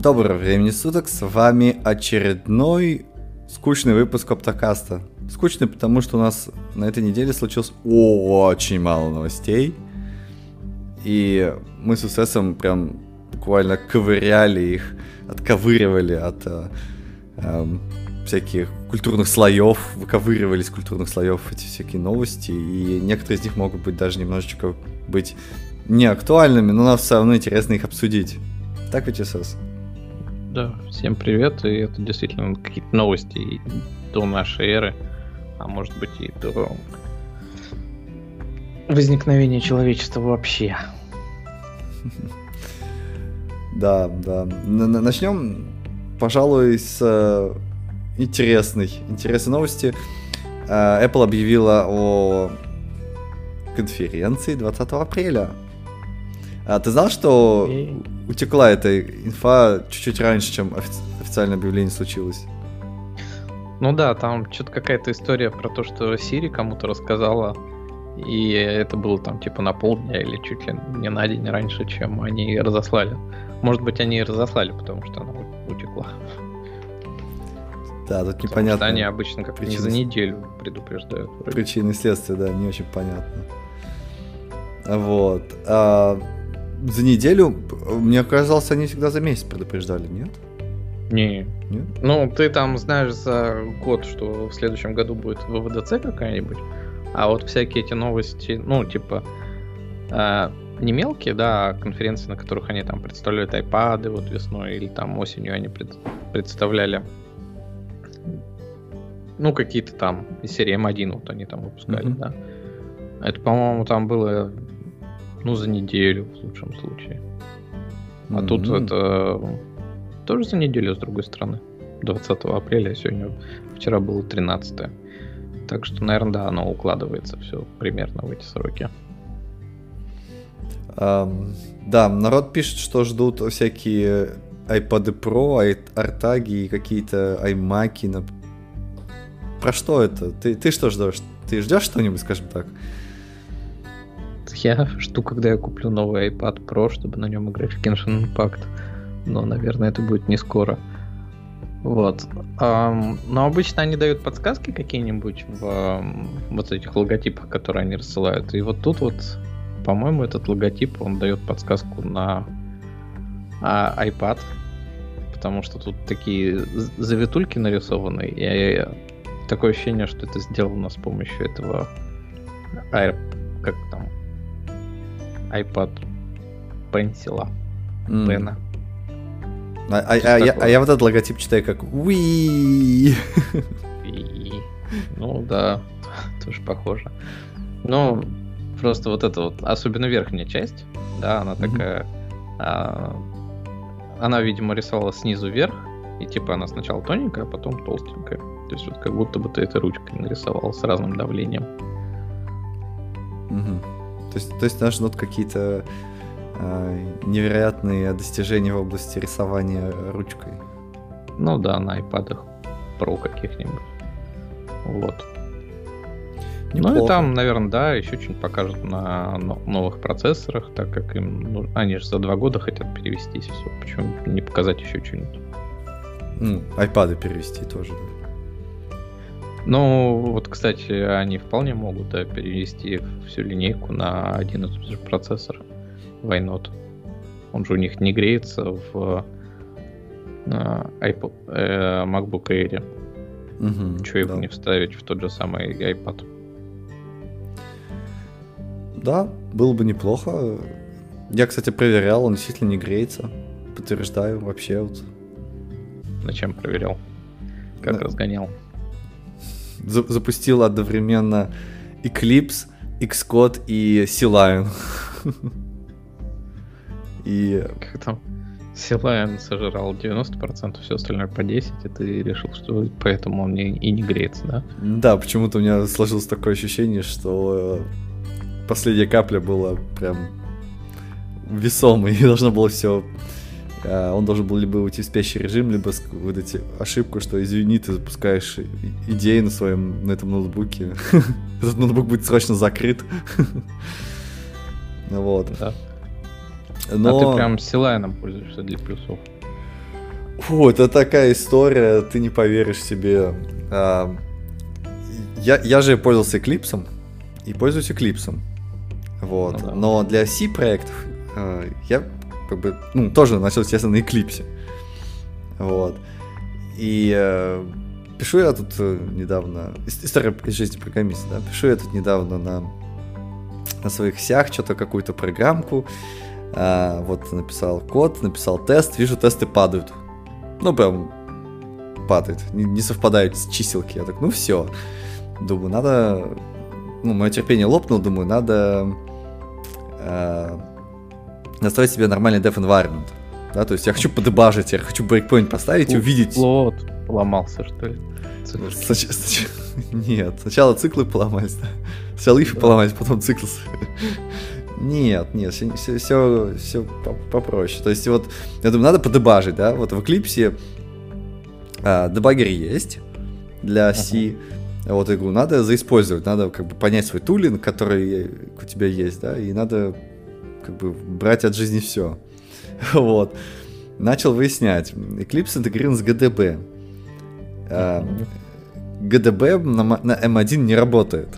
Доброго времени суток, с вами очередной скучный выпуск Оптокаста. Скучный, потому что у нас на этой неделе случилось очень мало новостей. И мы с УССом прям буквально ковыряли их, отковыривали от э, э, всяких культурных слоев, выковыривали из культурных слоев эти всякие новости, и некоторые из них могут быть даже немножечко быть не актуальными, но нам все равно интересно их обсудить. Так ведь, СС? Да, всем привет, и это действительно какие-то новости до нашей эры, а может быть и до возникновения человечества вообще. Да, да. Начнем, пожалуй, с э, интересной, интересной новости. Э, Apple объявила о конференции 20 апреля. А ты знал, что утекла эта инфа чуть-чуть раньше, чем офи- официальное объявление случилось? Ну да, там что-то какая-то история про то, что Сири кому-то рассказала, и это было там типа на полдня или чуть ли не на день раньше, чем они разослали. Может быть, они и разослали, потому что она утекла. Да, тут непонятно. Потому они обычно как причины... не за неделю предупреждают. Причины и следствия, да, не очень понятно. Вот. А, за неделю, мне казалось, они всегда за месяц предупреждали, нет? Не. Нет? Ну, ты там знаешь за год, что в следующем году будет ВВДЦ какая-нибудь, а вот всякие эти новости, ну, типа, э, не мелкие, да, а конференции, на которых они там представляют айпады вот весной или там осенью они пред, представляли ну, какие-то там из серии М1 вот они там выпускали, mm-hmm. да. Это, по-моему, там было ну, за неделю, в лучшем случае. А mm-hmm. тут это тоже за неделю, с другой стороны. 20 апреля, а сегодня, вчера было 13 Так что, наверное, да, оно укладывается все примерно в эти сроки. Um, да, народ пишет, что ждут всякие iPad Pro, артаги и какие-то iMac. Про что это? Ты, ты что ждешь? Ты ждешь что-нибудь, скажем так? Я жду, когда я куплю новый iPad Pro, чтобы на нем играть в Genshin Impact. Но, наверное, это будет не скоро. Вот. Но обычно они дают подсказки какие-нибудь в вот этих логотипах, которые они рассылают. И вот тут вот, по-моему, этот логотип, он дает подсказку на uh, iPad. Потому что тут такие завитульки нарисованы. И такое ощущение, что это сделано с помощью этого Air, как там, iPad Pencil. Mm. Пена. А, а, а, я, а я вот этот логотип читаю как Wii. Ну да, тоже похоже. Ну, просто вот это вот, особенно верхняя часть, да, она mm-hmm. такая... А, она, видимо, рисовала снизу вверх, и типа она сначала тоненькая, а потом толстенькая. То есть вот как будто бы ты этой ручкой нарисовал с разным давлением. Угу. То есть, то есть нас ждут какие-то э, невероятные достижения в области рисования ручкой. Ну да, на iPad Pro каких-нибудь. Вот. Неплохо. Ну и там, наверное, да, еще что-нибудь покажут на новых процессорах, так как им, ну, они же за два года хотят перевестись, все. Почему не показать еще что-нибудь? Ну, iPad перевести тоже, да. Ну, вот, кстати, они вполне могут да, перевести всю линейку на один и тот же процессор. Not? Он же у них не греется в э, iPod, э, MacBook Air. Угу, Чего его да. не вставить в тот же самый iPad? Да, было бы неплохо. Я, кстати, проверял, он действительно не греется. Подтверждаю, вообще вот. Зачем проверял? Как На... разгонял? Запустил одновременно Eclipse, Xcode и C-Lion. И... Как там? C-Lion сожрал 90%, все остальное по 10, и ты решил, что поэтому он не, и не греется, да? Да, почему-то у меня сложилось такое ощущение, что э, последняя капля была прям весомой, и должно было все он должен был либо уйти в спящий режим, либо выдать ошибку, что извини, ты запускаешь идеи на своем, на этом ноутбуке. Этот ноутбук будет срочно закрыт. Вот. Да. Но... А ты прям Силайном пользуешься для плюсов. Фу, это такая история, ты не поверишь себе. А, я, я же пользовался Eclipse и пользуюсь Eclipse. Вот. Ну, да. Но для C проектов а, я как бы, ну, тоже начал, естественно, на Eclipse. Вот. И э, пишу я тут э, недавно, история жизни программиста, да, пишу я тут недавно на, на своих сях что-то какую-то программку, а, вот написал код, написал тест, вижу, тесты падают. Ну, прям падают, не, не совпадают с чиселки. Я так, ну все. Думаю, надо... Ну, мое терпение лопнуло, думаю, надо э, настроить себе нормальный dev environment. Да, то есть я хочу подебажить, я хочу брейкпоинт поставить и увидеть... Вот, поломался, что ли? Снач... Нет, сначала циклы поломались, да. Сначала ифы да. поломались, потом циклы. Нет, нет, все, все, все, все попроще. То есть вот, я думаю, надо подебажить, да, вот в Eclipse а, дебаггер есть для C, uh-huh. вот говорю, надо заиспользовать, надо как бы понять свой тулинг, который у тебя есть, да, и надо как бы брать от жизни все. вот. Начал выяснять. Eclipse интегрирован с GDB. А, GDB на, на M1 не работает.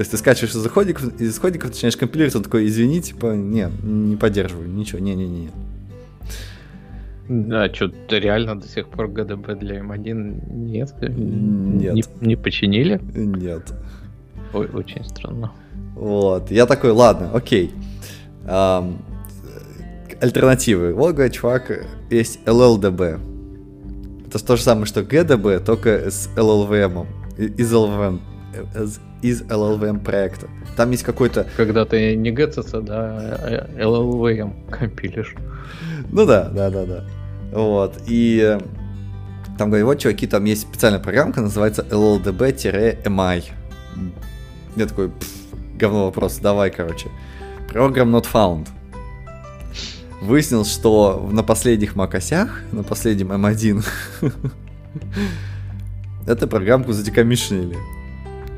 То есть ты скачиваешь из исходников, из исходников начинаешь компилировать, он такой, извини, типа, не, не поддерживаю, ничего, не-не-не. Да, что, реально до сих пор ГДБ для М1 нет? Нет. Не, не починили? Нет. Ой, очень странно. Вот, я такой, ладно, окей. Um, альтернативы. Вот, говорит, чувак, есть LLDB. Это то же самое, что GDB, только с LLVM. Из LLVM из LLVM проекта. Там есть какой-то... Когда ты не GCC, да, LLVM компилишь. Ну да, да, да, да. Вот, и там говорят, вот, чуваки, там есть специальная программка, называется LLDB-MI. Я такой, говно вопрос, давай, короче. Program not found. Выяснил, что на последних макосях, на последнем M1, эту программку задекомишнили.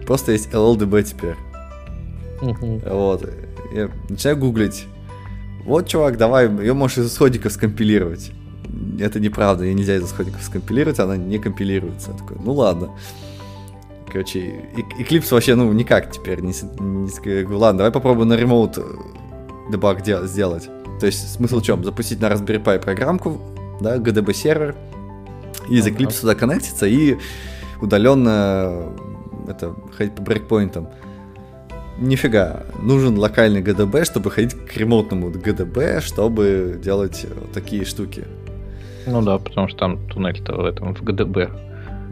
Просто есть LLDB теперь. Вот. Я начинаю гуглить. Вот, чувак, давай, ее можешь из исходников скомпилировать. Это неправда, ее нельзя из исходников скомпилировать, она не компилируется. Я такой, ну ладно. Короче, Eclipse вообще, ну, никак теперь не, не ладно, давай попробуем на ремоут дебаг сделать. То есть смысл в чем? Запустить на Raspberry Pi программку, да, GDB сервер, и из Eclipse туда коннектиться и удаленно это, ходить по брейкпоинтам. Нифига, нужен локальный GDB, чтобы ходить к ремонтному GDB, чтобы делать такие штуки. Ну да, потому что там туннель-то в этом в GDB.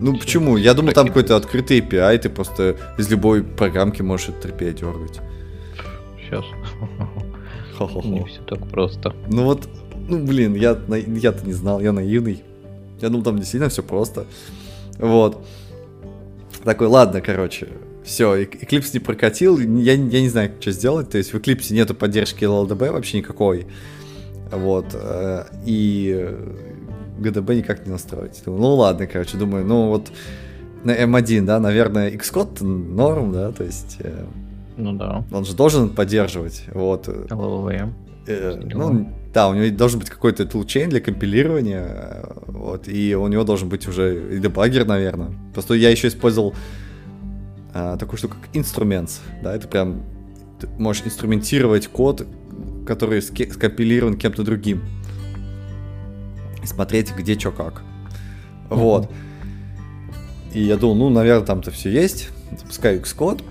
Ну почему? Я думал, там какой-то открытый API, ты просто из любой программки можешь это API дергать. Сейчас. Не все так просто. Ну вот, ну блин, я, я-то не знал, я наивный. Я думал, там действительно все просто. Вот. Такой, ладно, короче, все, Eclipse не прокатил, я, я не знаю, что сделать, то есть в Eclipse нету поддержки LLDB вообще никакой, вот, э, и GDB никак не настроить. Думаю, ну ладно, короче, думаю, ну вот на M1, да, наверное, Xcode норм, да, то есть... Э, ну да. Он же должен поддерживать, вот. LLVM. Э, ну, да, у него должен быть какой-то toolchain для компилирования, вот, и у него должен быть уже и дебаггер, наверное. Просто я еще использовал а, такую штуку, как инструмент, да, это прям ты можешь инструментировать код, который скомпилирован кем-то другим. И смотреть, где что как. Mm-hmm. Вот. И я думал, ну, наверное, там-то все есть. Запускаю Xcode,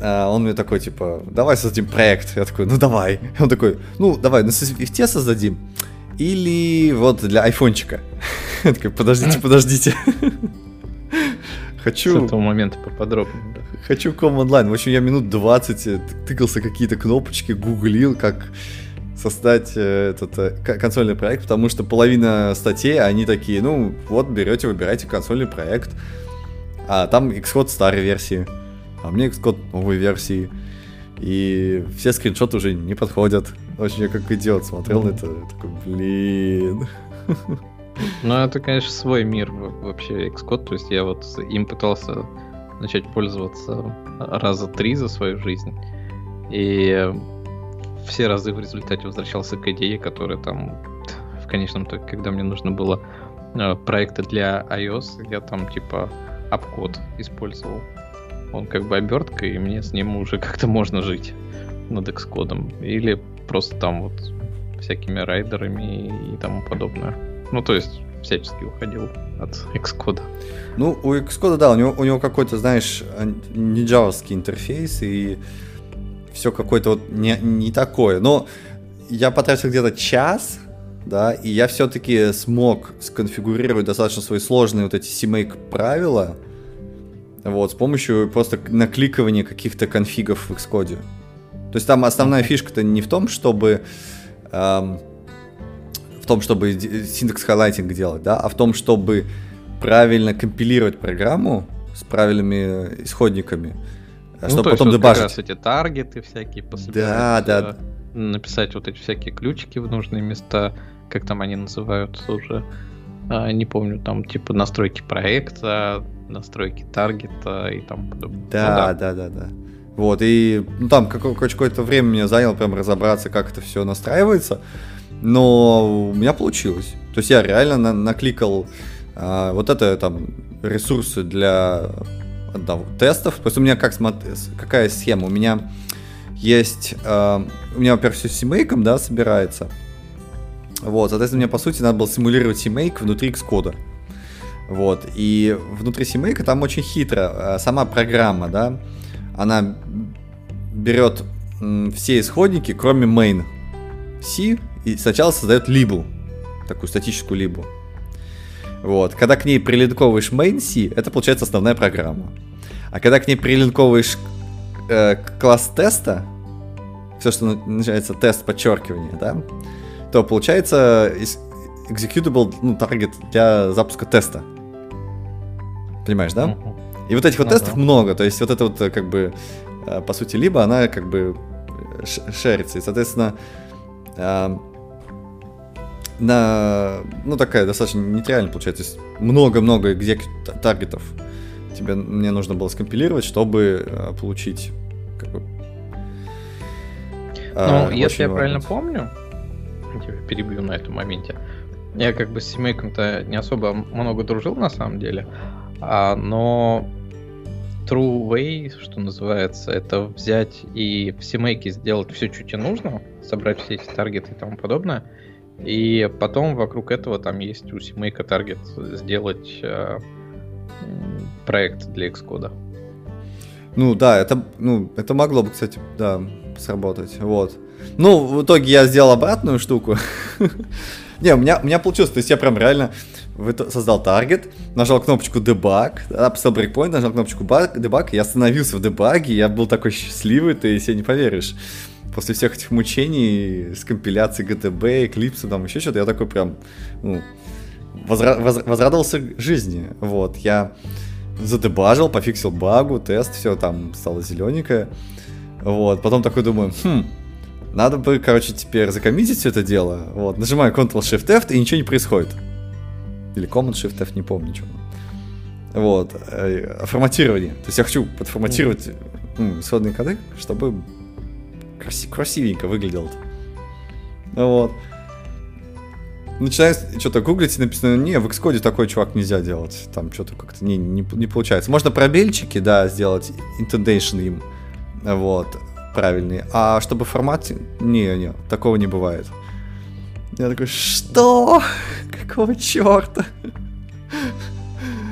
а он мне такой, типа, давай создадим проект. Я такой, ну давай. Он такой, ну давай, на свифте создадим. Или вот для айфончика. Я такой, подождите, подождите. Хочу... С этого момента поподробнее. Да. Хочу ком онлайн. В общем, я минут 20 тыкался какие-то кнопочки, гуглил, как создать э, этот э, консольный проект, потому что половина статей, они такие, ну, вот берете, выбираете консольный проект, а там Xcode старой версии а мне Xcode новой версии. И все скриншоты уже не подходят. Очень я как идиот смотрел на это, такой, блин. Ну, это, конечно, свой мир вообще Xcode. То есть я вот им пытался начать пользоваться раза три за свою жизнь. И все разы в результате возвращался к идее, которая там в конечном итоге, когда мне нужно было э, проекты для iOS, я там типа апкод использовал. Он как бы обертка, и мне с ним уже как-то можно жить над Xcode. Или просто там вот всякими райдерами и тому подобное. Ну, то есть всячески уходил от Xcode. Ну, у Xcode, да, у него, у него какой-то, знаешь, не джавовский интерфейс, и все какое-то вот не, не такое. Но я потратил где-то час, да, и я все-таки смог сконфигурировать достаточно свои сложные вот эти CMake правила, вот, с помощью просто накликивания каких-то конфигов в Xcode. То есть там основная фишка-то не в том, чтобы эм, в том, чтобы syntax highlighting делать, да, а в том, чтобы правильно компилировать программу с правильными исходниками, ну, чтобы потом вот дебажить. Как раз эти таргеты всякие. Да, да. Написать вот эти всякие ключики в нужные места, как там они называются уже. А, не помню, там типа настройки проекта, настройки таргета и там подобное. Да, ну, да, да, да, да. Вот, и ну, там какое-то время мне заняло прям разобраться, как это все настраивается. Но у меня получилось. То есть я реально на накликал а, вот это там ресурсы для тестов. То есть у меня как какая схема? У меня есть, а, у меня, во-первых, все с CMake, да, собирается. Вот, соответственно, мне, по сути, надо было симулировать CMake внутри Xcode. Вот, и внутри CMake там очень хитро. А, сама программа, да, она берет все исходники, кроме main C, и сначала создает либу, такую статическую либу. Вот. Когда к ней прилинковываешь main C, это получается основная программа. А когда к ней прилинковываешь э, класс теста, все, что называется тест подчеркивания, да, то получается executable, ну, таргет для запуска теста. Понимаешь, да? И вот этих вот ну, тестов да. много, то есть вот это вот э, как бы, э, по сути, либо она как бы шерится, и, соответственно, на, ну, такая достаточно нейтральная получается. Много-много экзек таргетов тебе мне нужно было скомпилировать, чтобы а, получить как бы, а, ну, если я важно. правильно помню, я тебя перебью на этом моменте, я как бы с семейком-то не особо много дружил на самом деле, а, но true way, что называется, это взять и в семейке сделать все, что тебе нужно, собрать все эти таргеты и тому подобное, и потом вокруг этого там есть у CMake таргет сделать э, проект для Xcode. Ну да, это, ну, это могло бы, кстати, да, сработать. Вот. Ну, в итоге я сделал обратную штуку. Не, у меня, у меня получилось, то есть я прям реально создал таргет, нажал кнопочку debug, поставил брейкпоинт, нажал кнопочку debug, я остановился в дебаге, я был такой счастливый, ты себе не поверишь после всех этих мучений с компиляцией GTB, Eclipse, там еще что-то, я такой прям, ну, возра- воз- возрадовался жизни. Вот, я задебажил, пофиксил багу, тест, все там стало зелененькое. Вот, потом такой думаю, хм, надо бы, короче, теперь закоммитить все это дело. Вот, нажимаю Ctrl-Shift-F, и ничего не происходит. Или Command-Shift-F, не помню, что. Вот, э, форматирование. То есть я хочу подформатировать ну, исходные коды, чтобы краси- красивенько выглядел. Вот. Начинаю что-то гуглить, и написано, не, в Xcode такой чувак нельзя делать. Там что-то как-то не, не, не получается. Можно пробельчики, да, сделать, intonation им, вот, правильный. А чтобы формат, не, не, такого не бывает. Я такой, что? Какого черта?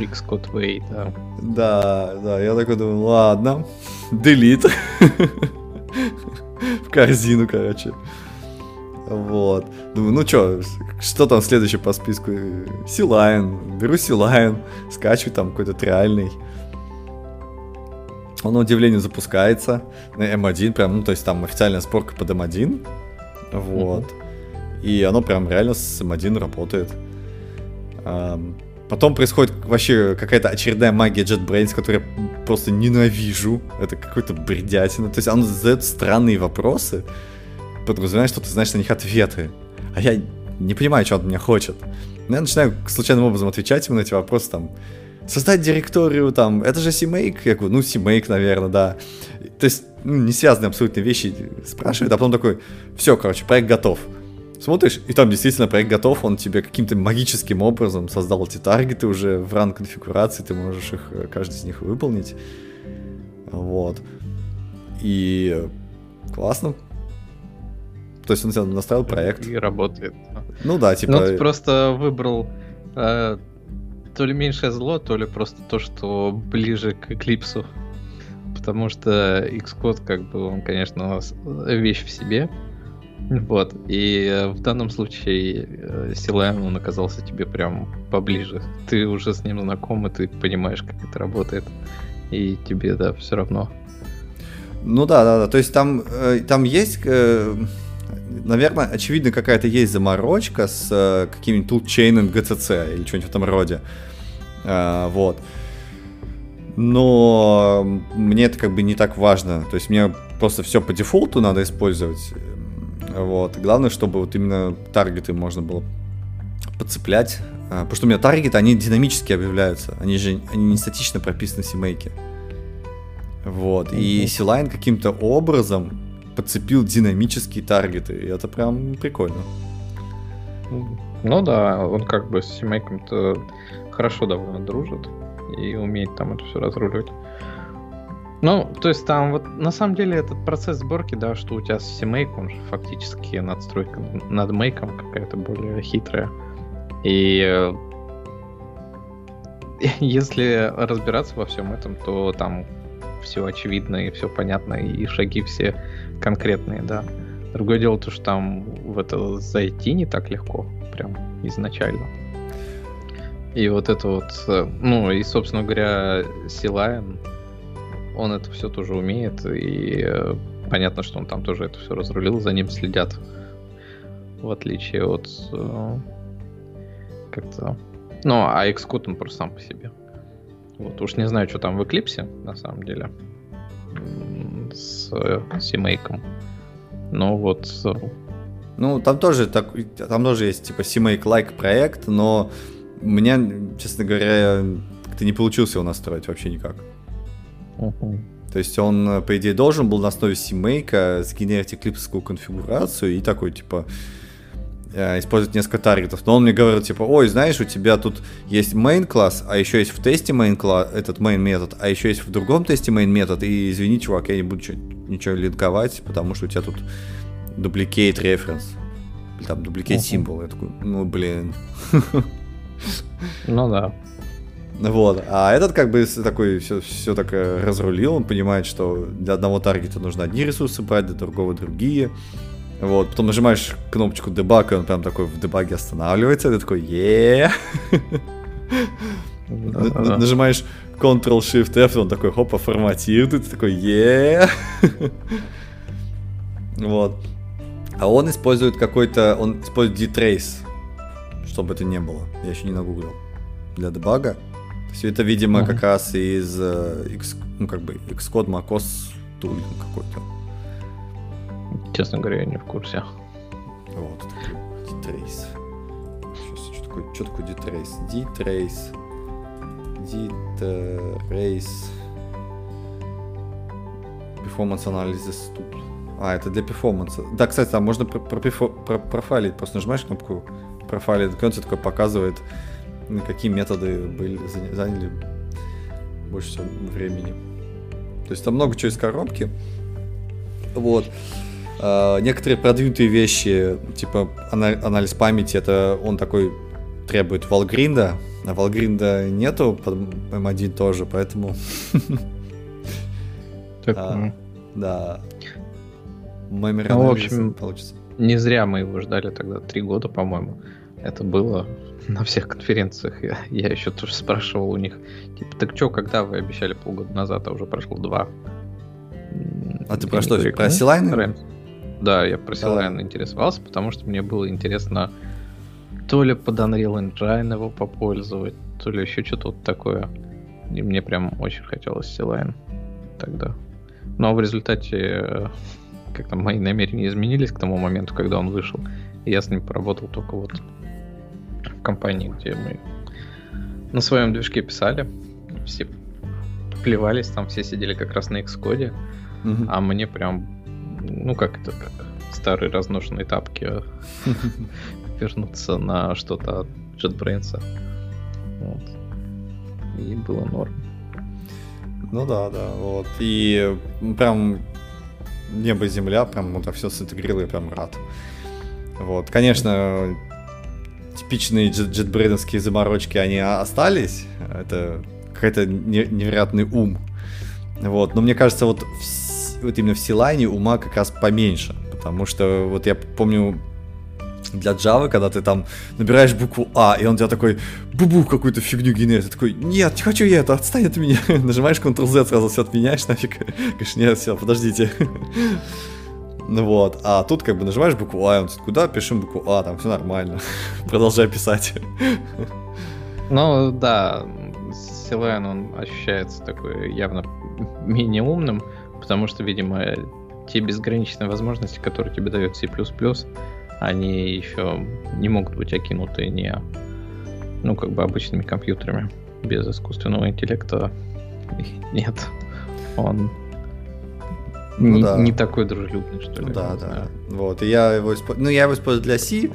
Xcode Way, да. Да, да, я такой думаю, ладно, delete корзину, короче. Вот. Думаю, ну чё, что там следующее по списку? Силайн. Беру Силайн, скачиваю там какой-то триальный. Он, на удивление, запускается на M1, прям, ну, то есть там официальная сборка под M1. Вот. Mm-hmm. И оно прям реально с M1 работает. Потом происходит вообще какая-то очередная магия JetBrains, которую я просто ненавижу. Это какой-то бредятина. То есть он задает странные вопросы, подразумевая, что ты знаешь на них ответы. А я не понимаю, что он от меня хочет. Но я начинаю случайным образом отвечать ему на эти вопросы, там, создать директорию, там, это же CMake? Я говорю, ну, CMake, наверное, да. То есть, ну, не связанные абсолютно вещи спрашивает, а потом такой, все, короче, проект готов. Смотришь, и там действительно проект готов, он тебе каким-то магическим образом создал эти таргеты уже в ран конфигурации, ты можешь их, э, каждый из них выполнить. Вот. И классно. То есть он тебе настроил проект. И работает. Ну да, типа... Ну, ты просто выбрал э, то ли меньшее зло, то ли просто то, что ближе к Эклипсу. Потому что Xcode, как бы, он, конечно, вещь в себе. Вот. И э, в данном случае э, Силайн, он оказался тебе прям поближе. Ты уже с ним знаком, и ты понимаешь, как это работает. И тебе, да, все равно. Ну да, да, да. То есть там, э, там есть, наверное, очевидно, какая-то есть заморочка с каким-нибудь тулчейном GCC или что-нибудь в этом роде. Вот. Но мне это как бы не так важно. То есть мне просто все по дефолту надо использовать. Вот. Главное, чтобы вот именно таргеты можно было подцеплять. А, потому что у меня таргеты, они динамически объявляются. Они же они не статично прописаны в семейке. Вот. И Силайн каким-то образом подцепил динамические таргеты. И это прям прикольно. Ну да, он как бы с семейком-то хорошо довольно дружит и умеет там это все разруливать. Ну, то есть там вот на самом деле этот процесс сборки, да, что у тебя с CMake, он же фактически надстройка над мейком какая-то более хитрая. И э, если разбираться во всем этом, то там все очевидно и все понятно, и шаги все конкретные, да. Другое дело то, что там в это зайти не так легко, прям изначально. И вот это вот, э, ну и, собственно говоря, Силайн, он это все тоже умеет, и э, понятно, что он там тоже это все разрулил, за ним следят, в отличие от э, как-то... Ну, а Xcode он просто сам по себе. Вот, уж не знаю, что там в Eclipse, на самом деле, с CMake. Но вот... Э, ну, там тоже, так, там тоже есть, типа, CMake-like проект, но у меня, честно говоря, как-то не получилось его настроить вообще никак. Uh-huh. То есть он, э, по идее, должен был на основе CMake сгенерить эклипсовскую конфигурацию и такой, типа, э, использовать несколько таргетов. Но он мне говорил, типа, ой, знаешь, у тебя тут есть main класс, а еще есть в тесте main класс, этот main метод, а еще есть в другом тесте main метод, и извини, чувак, я не буду ничего линковать, потому что у тебя тут reference, или там uh-huh. symbol. Я такой, ну, блин. Ну да. Вот. А этот как бы такой все, все так разрулил, он понимает, что для одного таргета нужно одни ресурсы брать, для другого другие. Вот, потом нажимаешь кнопочку дебаг, и он прям такой в дебаге останавливается, и ты такой, е Нажимаешь Ctrl-Shift-F, он такой, хопа, форматирует, и ты такой, е Вот. А он использует какой-то, он использует D-Trace, чтобы это не было. Я еще не нагуглил. Для дебага. Все это, видимо, uh-huh. как раз из э, X, ну, как бы Xcode macOS тулинг какой-то. Честно говоря, я не в курсе. Вот, такой D-Trace. Сейчас, что такое, что такое D-Trace? D-Trace. D-Trace. Performance Analysis тут. А, это для перформанса. Да, кстати, там можно про, про, про, профайлить. Просто нажимаешь кнопку профайлит, он тебе такой показывает, какие методы были, заняли больше всего времени. То есть там много чего из коробки. Вот. Uh, некоторые продвинутые вещи, типа анализ памяти, это он такой требует Валгринда, а Валгринда нету под M1 тоже, поэтому... Так, а, да. Memory ну, в общем, получится. Не зря мы его ждали тогда три года, по-моему. Это было на всех конференциях. Я, я еще тоже спрашивал у них, типа, так что, когда вы обещали полгода назад, а уже прошло два? А ты про что? Про Силайн? Да, я про Силайн да. интересовался, потому что мне было интересно то ли под Unreal Engine его попользовать, то ли еще что-то вот такое. И мне прям очень хотелось Силайн тогда. Но в результате э, как там мои намерения изменились к тому моменту, когда он вышел. И я с ним поработал только вот в компании, где мы на своем движке писали. Все плевались, там все сидели как раз на Xcode. Угу. А мне прям, ну как это, как старые разношенные тапки вернуться на что-то от JetBrains. Вот. И было норм. Ну да, да, вот. И прям небо и земля, прям вот все синтегрировало, я прям рад. Вот, конечно, типичные джетбрейдовские заморочки, они остались. Это какой-то невероятный ум. Вот, но мне кажется, вот, в, вот именно в Силайне ума как раз поменьше. Потому что вот я помню для Java, когда ты там набираешь букву А, и он тебя такой бубу какую-то фигню генерит. Ты такой, нет, не хочу я это, отстань от меня. Нажимаешь Ctrl-Z, сразу все отменяешь нафиг. Говоришь, нет, все, подождите. Ну вот, а тут как бы нажимаешь букву А, он куда пишем букву А, там все нормально. Продолжай писать. Ну да, Силуэн, он ощущается такой явно менее умным, потому что, видимо, те безграничные возможности, которые тебе дает C++, они еще не могут быть окинуты не, ну, как бы обычными компьютерами. Без искусственного интеллекта нет. Он ну, не, да. не такой дружелюбный, что ли. Ну, да, да. Знаю. Вот. И я его использую. Ну, я его использую для C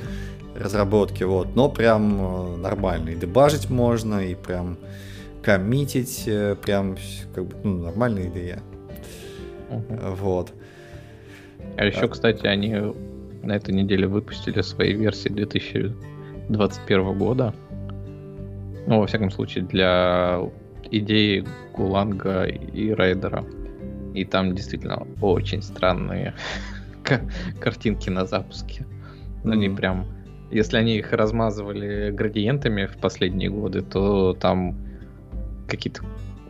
разработки, вот, но прям э, нормально. И дебажить можно, и прям коммитить, э, прям как бы ну, нормальная идея. Uh-huh. Вот. А еще, а... кстати, они на этой неделе выпустили свои версии 2021 года. Ну, во всяком случае, для идеи Гуланга и Райдера. И там действительно очень странные картинки на запуске. Mm-hmm. Они прям... Если они их размазывали градиентами в последние годы, то там какие-то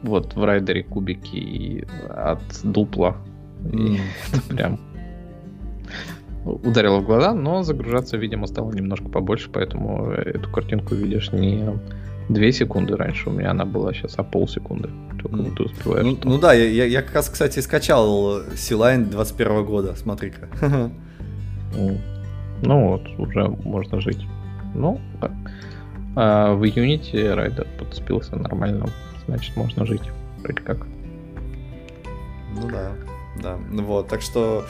вот в райдере кубики от дупла. И это прям ударило в глаза, но загружаться, видимо, стало немножко побольше, поэтому эту картинку видишь не 2 секунды раньше, у меня она была сейчас а полсекунды. Только ты успеваешь. Ну, ну да, я, я как раз, кстати, скачал Силайн 21 года, смотри-ка. Ну вот, уже можно жить. Ну, так. А в Unity райдер подцепился нормально, значит, можно жить. Вроде как. Ну да, да. Ну вот, так что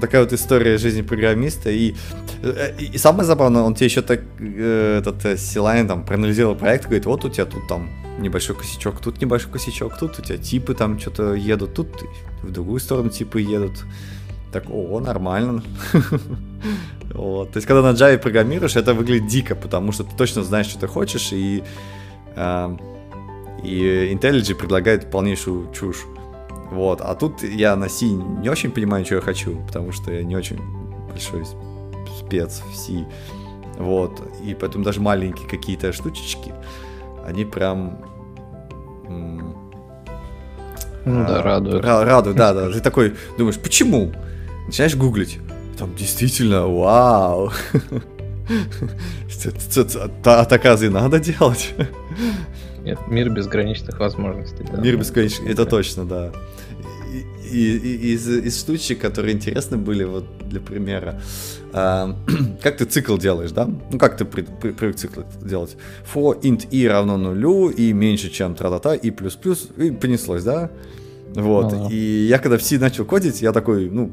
такая вот история жизни программиста. И, э, и, и самое забавное, он тебе еще так, э, этот э, Силайн там проанализировал проект, говорит, вот у тебя тут там небольшой косячок, тут небольшой косячок, тут у тебя типы там что-то едут, тут в другую сторону типы едут. Так, о, нормально. вот. То есть, когда на Java программируешь, это выглядит дико, потому что ты точно знаешь, что ты хочешь, и, э, и IntelliJ предлагает полнейшую чушь. Вот. А тут я на C не очень понимаю, что я хочу, потому что я не очень большой спец в C. Вот. И поэтому даже маленькие какие-то штучечки, они прям... Ну да, радуют. Радуют, да, да. Ты такой думаешь, почему? Начинаешь гуглить. Там действительно, вау. А так разве надо делать? Нет, мир безграничных возможностей. Да. Мир безграничных, это точно, да из, из штучек, которые интересны были, вот для примера. А, как ты цикл делаешь, да? Ну, как ты при, при, привык цикл делать? For int i равно нулю, и меньше, чем тра-та-та, и плюс-плюс, и понеслось, да? Вот. Ага. И я когда в C начал кодить, я такой, ну,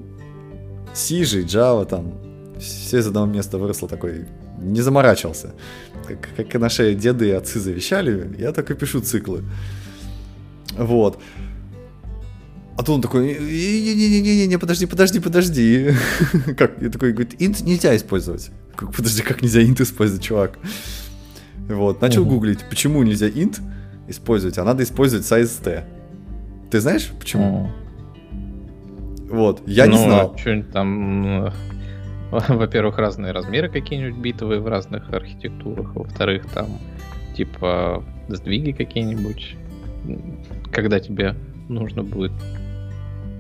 C же, Java там, все из одного места выросло такой, не заморачивался. Как, как и наши деды и отцы завещали, я так и пишу циклы. Вот. А тут он такой, не-не-не-не-не, подожди, подожди, подожди. как? Я такой, говорит, int нельзя использовать. Подожди, как нельзя int использовать, чувак? Вот, начал угу. гуглить, почему нельзя int использовать, а надо использовать size t. Ты знаешь, почему? Угу. Вот, я ну, не знал. Что-нибудь там, во-первых, разные размеры какие-нибудь битовые в разных архитектурах, во-вторых, там, типа, сдвиги какие-нибудь, когда тебе нужно будет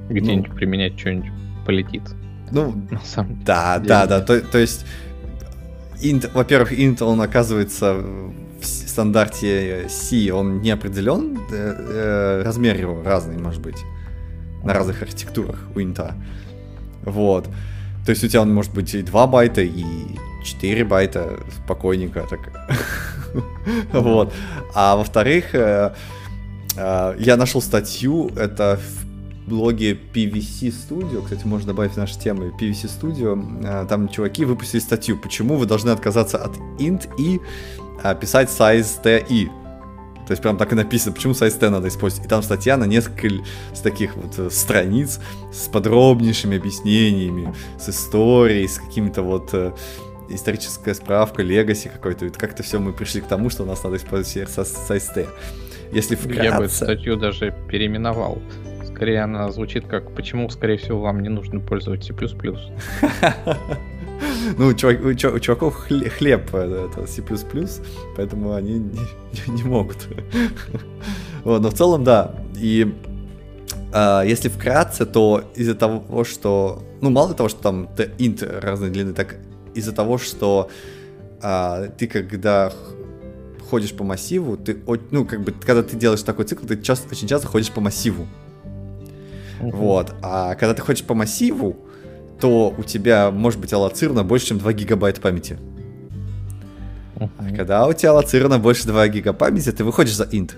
где-нибудь ну, применять что-нибудь полетит. Ну, на самом деле. Да, да, да. То, то есть, int, во-первых, int, он оказывается в стандарте C, он не определен, э, э, размер его разный, может быть, на разных архитектурах у инта. Вот. То есть у тебя он может быть и 2 байта, и 4 байта спокойненько. Так. вот. А во-вторых, э, я нашел статью, это блоге PVC Studio, кстати, можно добавить в наши темы, PVC Studio, а, там чуваки выпустили статью, почему вы должны отказаться от int и а, писать size ti. То есть прям так и написано, почему size t надо использовать. И там статья на несколько с таких вот э, страниц с подробнейшими объяснениями, с историей, с какими-то вот э, историческая справка, легаси какой-то. И как-то все мы пришли к тому, что у нас надо использовать size t. Если вкратце... Я бы статью даже переименовал. Скорее она звучит как «Почему, скорее всего, вам не нужно пользоваться C++?» Ну, у, чуваков хлеб э, это C++, поэтому они не, могут. но в целом, да. И а, если вкратце, то из-за того, что... Ну, мало того, что там int разной длины, так из-за того, что а, ты когда ходишь по массиву, ты, ну, как бы, когда ты делаешь такой цикл, ты часто, очень часто ходишь по массиву. Uh-huh. Вот. А когда ты ходишь по массиву, то у тебя может быть аллоцировано больше, чем 2 гигабайта памяти. Uh-huh. А когда у тебя аллоцировано больше 2 гигабайта памяти, ты выходишь за int.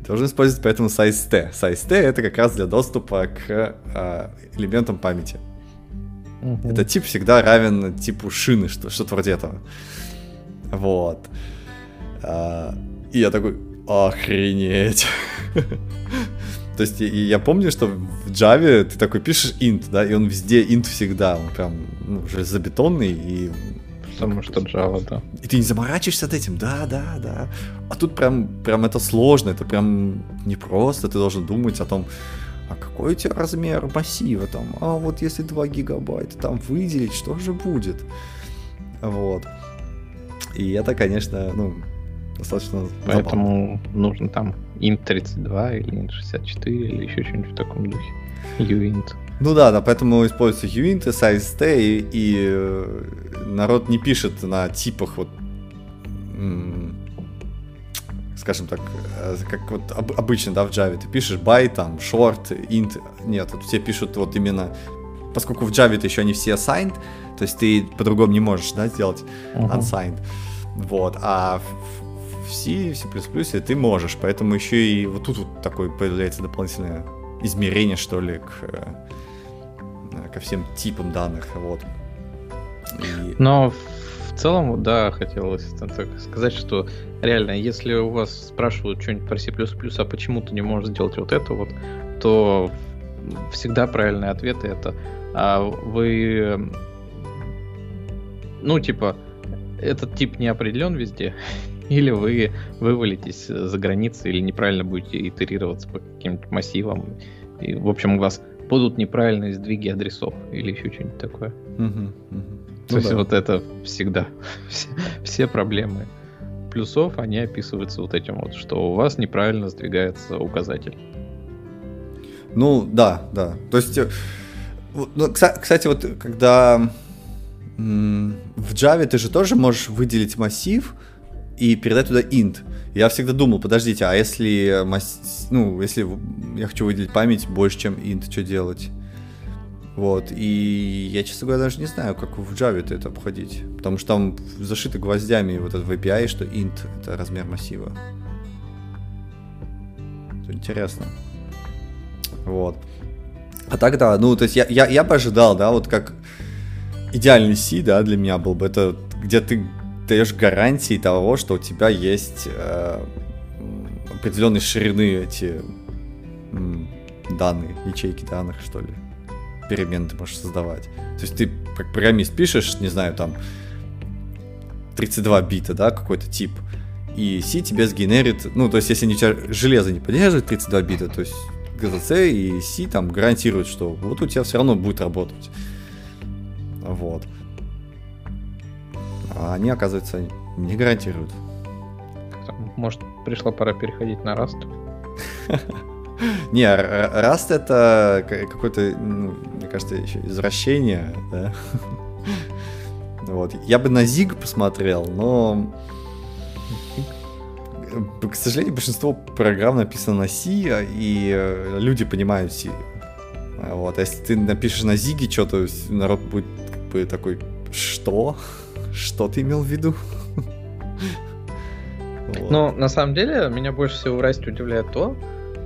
Ты должен использовать поэтому size t. Size t это как раз для доступа к э, элементам памяти. Uh-huh. Это тип всегда равен типу шины, что, что-то вроде этого. Вот. А, и я такой, охренеть. То есть я помню, что в Java ты такой пишешь int, да, и он везде int всегда, он прям ну, уже забетонный и Потому что Java, да. И ты не заморачиваешься от этим, да, да, да. А тут прям, прям это сложно, это прям непросто, ты должен думать о том, а какой у тебя размер массива там, а вот если 2 гигабайта там выделить, что же будет? Вот. И это, конечно, ну, достаточно Поэтому забавно. нужно там int 32 или int 64 или еще что-нибудь в таком духе. uint. Ну да, да, поэтому используются uint, size t, и, и э, народ не пишет на типах вот скажем так, э, как вот обычно, да, в Java, ты пишешь by, там, short, int, нет, вот все пишут вот именно, поскольку в Java это еще не все assigned, то есть ты по-другому не можешь, да, сделать uh-huh. unsigned, вот, а в, в C, в C++ ты можешь, поэтому еще и вот тут вот такое появляется дополнительное измерение, что ли, к, э, ко всем типам данных, вот. И... Но в целом, да, хотелось так сказать, что реально, если у вас спрашивают что-нибудь про C++, а почему ты не можешь сделать вот это вот, то всегда правильный ответ это а вы ну типа этот тип не определен везде или вы вывалитесь за границы или неправильно будете итерироваться по каким-то массивам и в общем у вас будут неправильные сдвиги адресов или еще что-нибудь такое. Угу, угу. То ну есть да. вот это всегда все, все проблемы плюсов, они описываются вот этим вот, что у вас неправильно сдвигается указатель. Ну да, да. То есть, э, ну, кстати, вот когда в Java ты же тоже можешь выделить массив и передать туда int. Я всегда думал, подождите, а если, ну, если я хочу выделить память больше, чем int, что делать? Вот, и я, честно говоря, даже не знаю, как в Java это обходить. Потому что там зашиты гвоздями вот этот API, что int — это размер массива. Это интересно. Вот. А так, да, ну, то есть я, я, я бы ожидал, да, вот как идеальный C, да, для меня был бы, это где ты даешь гарантии того, что у тебя есть э, определенной ширины эти м, данные, ячейки данных, что ли перемен ты можешь создавать. То есть ты как программист пишешь, не знаю, там 32 бита, да, какой-то тип, и C тебе сгенерит, ну, то есть если у тебя железо не поддерживает 32 бита, то есть GTC и C там гарантируют, что вот у тебя все равно будет работать. Вот. А они, оказывается, не гарантируют. Может, пришла пора переходить на Rust? Не, Rust это какое-то, ну, мне кажется, еще извращение, да. Вот. Я бы на Zig посмотрел, но к сожалению, большинство программ написано на C, и люди понимают C. Вот. А если ты напишешь на Zig что-то, народ будет как бы такой, что? Что ты имел в виду? Вот. Ну, на самом деле, меня больше всего в Расте удивляет то,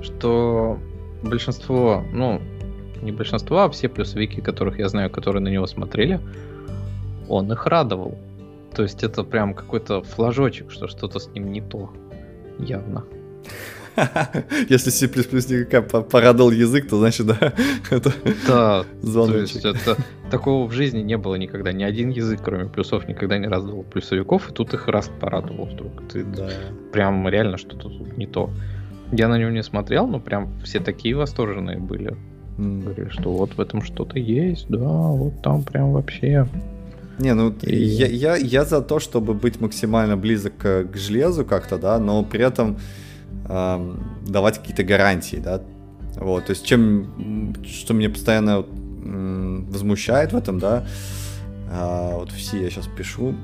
что большинство, ну, не большинство, а все плюсовики, которых я знаю, которые на него смотрели, он их радовал. То есть это прям какой-то флажочек, что что-то с ним не то. Явно. Если C++ никак порадовал язык, то значит, да, это Да, то есть это такого в жизни не было никогда. Ни один язык, кроме плюсов, никогда не радовал плюсовиков, и тут их раз порадовал вдруг. Ты да. прям реально что-то тут не то. Я на него не смотрел, но прям все такие восторженные были. Mm. Говорили, что вот в этом что-то есть, да, вот там прям вообще не, ну и... я, я, я за то, чтобы быть максимально близок к, к железу как-то, да, но при этом давать какие-то гарантии, да. Вот, то есть чем, что мне постоянно возмущает в этом, да, э, вот все я сейчас пишу,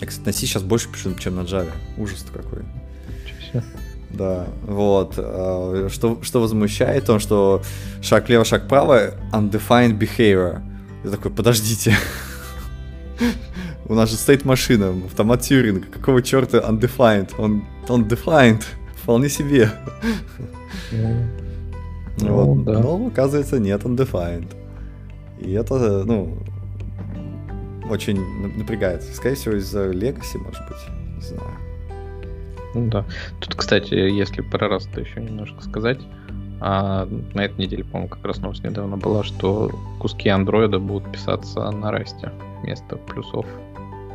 я, кстати, на C сейчас больше пишу, чем на Java. Ужас какой. Да, вот. Э, что, что возмущает, то, что шаг лево, шаг право, undefined behavior. Я такой, подождите. У нас же стоит машина, автомат Тьюринга. Какого черта undefined? Он, он defined. Вполне себе. Ну, вот. да. Но, оказывается, нет, undefined. И это, ну, очень напрягает. Скорее всего, из-за Legacy, может быть. Не знаю. Ну да. Тут, кстати, если про раз еще немножко сказать, а на этой неделе, по-моему, как раз новость недавно была, что куски андроида будут писаться на расте вместо плюсов.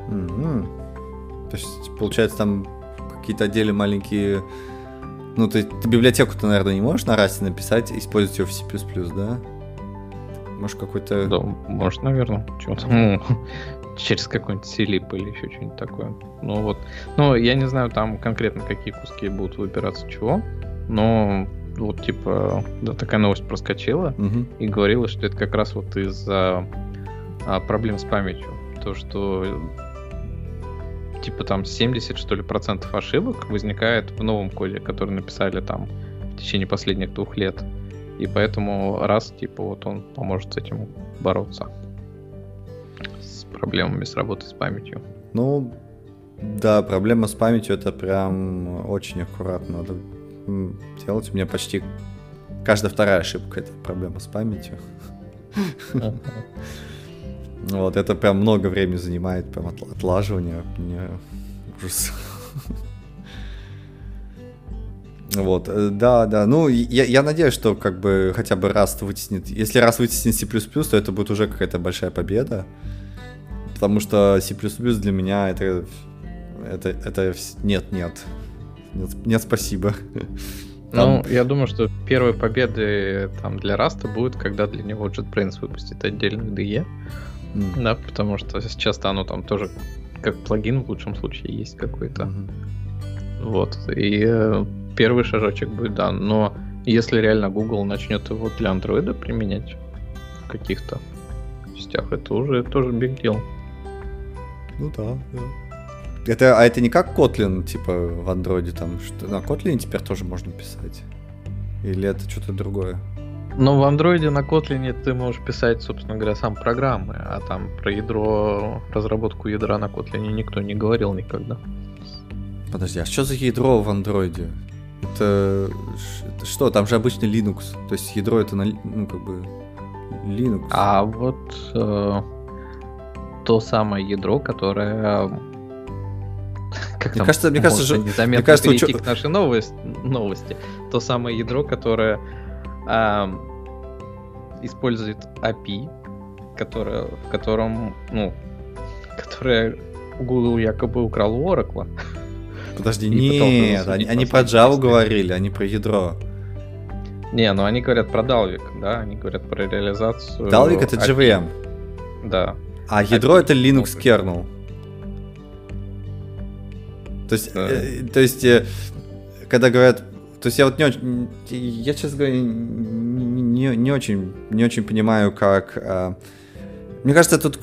Mm-hmm. То есть, получается, там какие-то отдельные маленькие... Ну, ты, ты библиотеку ты, наверное, не можешь на расте написать, использовать ее в C++, да? Может, какой-то... Да, может, наверное. Чего-то, ну, через какой-нибудь селип или еще что-нибудь такое. Ну, вот. Ну, я не знаю там конкретно, какие куски будут выбираться чего, но вот, типа, да, такая новость проскочила угу. и говорила, что это как раз вот из-за а, проблем с памятью. То, что типа там 70, что ли, процентов ошибок возникает в новом коде, который написали там в течение последних двух лет. И поэтому раз, типа, вот он поможет с этим бороться. С проблемами с работой с памятью. Ну, да, проблема с памятью это прям очень аккуратно надо делать. У меня почти каждая вторая ошибка это проблема с памятью. Вот, это прям много времени занимает, прям отлаживание. Мне ужас. Вот, э, да, да. Ну, я, я надеюсь, что как бы хотя бы раз вытеснит. Если раз вытеснит C++, то это будет уже какая-то большая победа. Потому что C++ для меня это... Это, это нет, нет. Нет, нет спасибо. Ну, я думаю, что первые победы там для Раста будут, когда для него JetBrains выпустит отдельную DE. Mm. Да, потому что сейчас оно там тоже как плагин в лучшем случае есть какой-то. Mm-hmm. Вот. И э, первый шажочек будет, да. Но если реально Google начнет его для андроида применять в каких-то частях, это уже тоже big deal. Ну да, да. Это, а это не как Kotlin, типа, в андроиде там, что на Kotlin теперь тоже можно писать? Или это что-то другое? Ну, в андроиде на Kotlin ты можешь писать, собственно говоря, сам программы, а там про ядро, разработку ядра на Kotlin никто не говорил никогда. Подожди, а что за ядро в андроиде? Это, это что? Там же обычный Linux. То есть ядро это, на, ну, как бы, Linux. А вот э, то самое ядро, которое как мне кажется, мне кажется, незаметно мне кажется, перейти уч... к нашей новости, новости. То самое ядро, которое э, использует API, которое, в котором, ну, которое Google якобы украл у Oracle. Подожди, нет, они, они про Java говорили, они про ядро. Не, ну они говорят про Dalvik, да, они говорят про реализацию. Dalvik это JVM. Да. А ядро это Linux kernel. То есть, да. э, то есть, э, когда говорят, то есть я вот не очень, я, честно говоря, не, не очень, не очень понимаю, как. Э, мне кажется, тут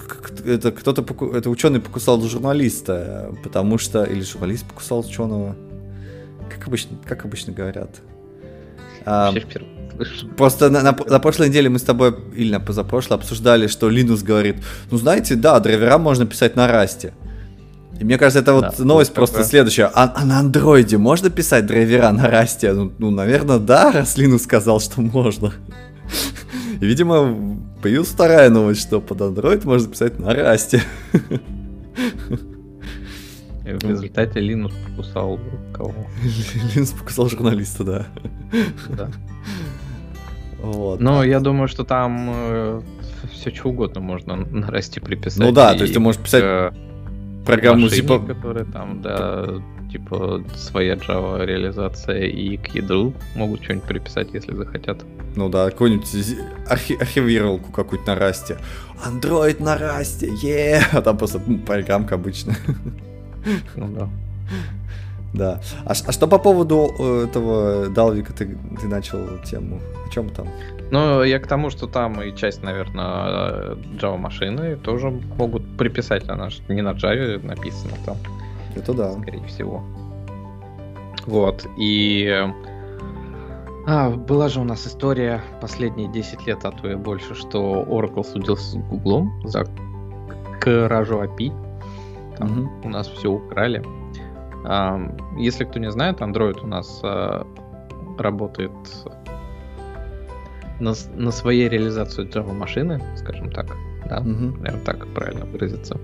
это кто-то, это ученый покусал журналиста, потому что или журналист покусал ученого, как обычно, как обычно говорят. А, Просто на, на, на прошлой неделе мы с тобой, или на позапрошлой, обсуждали, что Linux говорит, ну знаете, да, драйвера можно писать на расте. И мне кажется, это вот Да, новость просто такое. следующая. А, а на андроиде можно писать драйвера на расте? Ну, ну, наверное, да, раз Linux сказал, что можно. И, видимо, появилась вторая новость, что под Android можно писать на расте. И в результате Linux покусал кого? Linux показал журналиста, да. Да. Вот. Но я думаю, что там все что угодно можно на расте приписать. Ну да, то есть ты можешь писать программу машине, типа... которая там, да, типа своя Java реализация и к ядру могут что-нибудь приписать, если захотят. Ну да, какую-нибудь архи- архивировалку какую-то на расте. Android на расте, е А там просто м, программка обычная. Ну да. Да. А, а что по поводу э, этого Далвика ты, ты начал тему? О чем там? Ну, я к тому, что там и часть, наверное, Java машины тоже могут приписать, она же не на Java написана там, Это да. скорее всего. Вот, и... А, была же у нас история последние 10 лет, а то и больше, что Oracle судился с Google за кражу API. Там Мгм. у нас все украли. А, Если кто не знает, Android у нас а, работает на, на своей реализации Java машины, скажем так, да, Мгм. наверное, так правильно выразиться.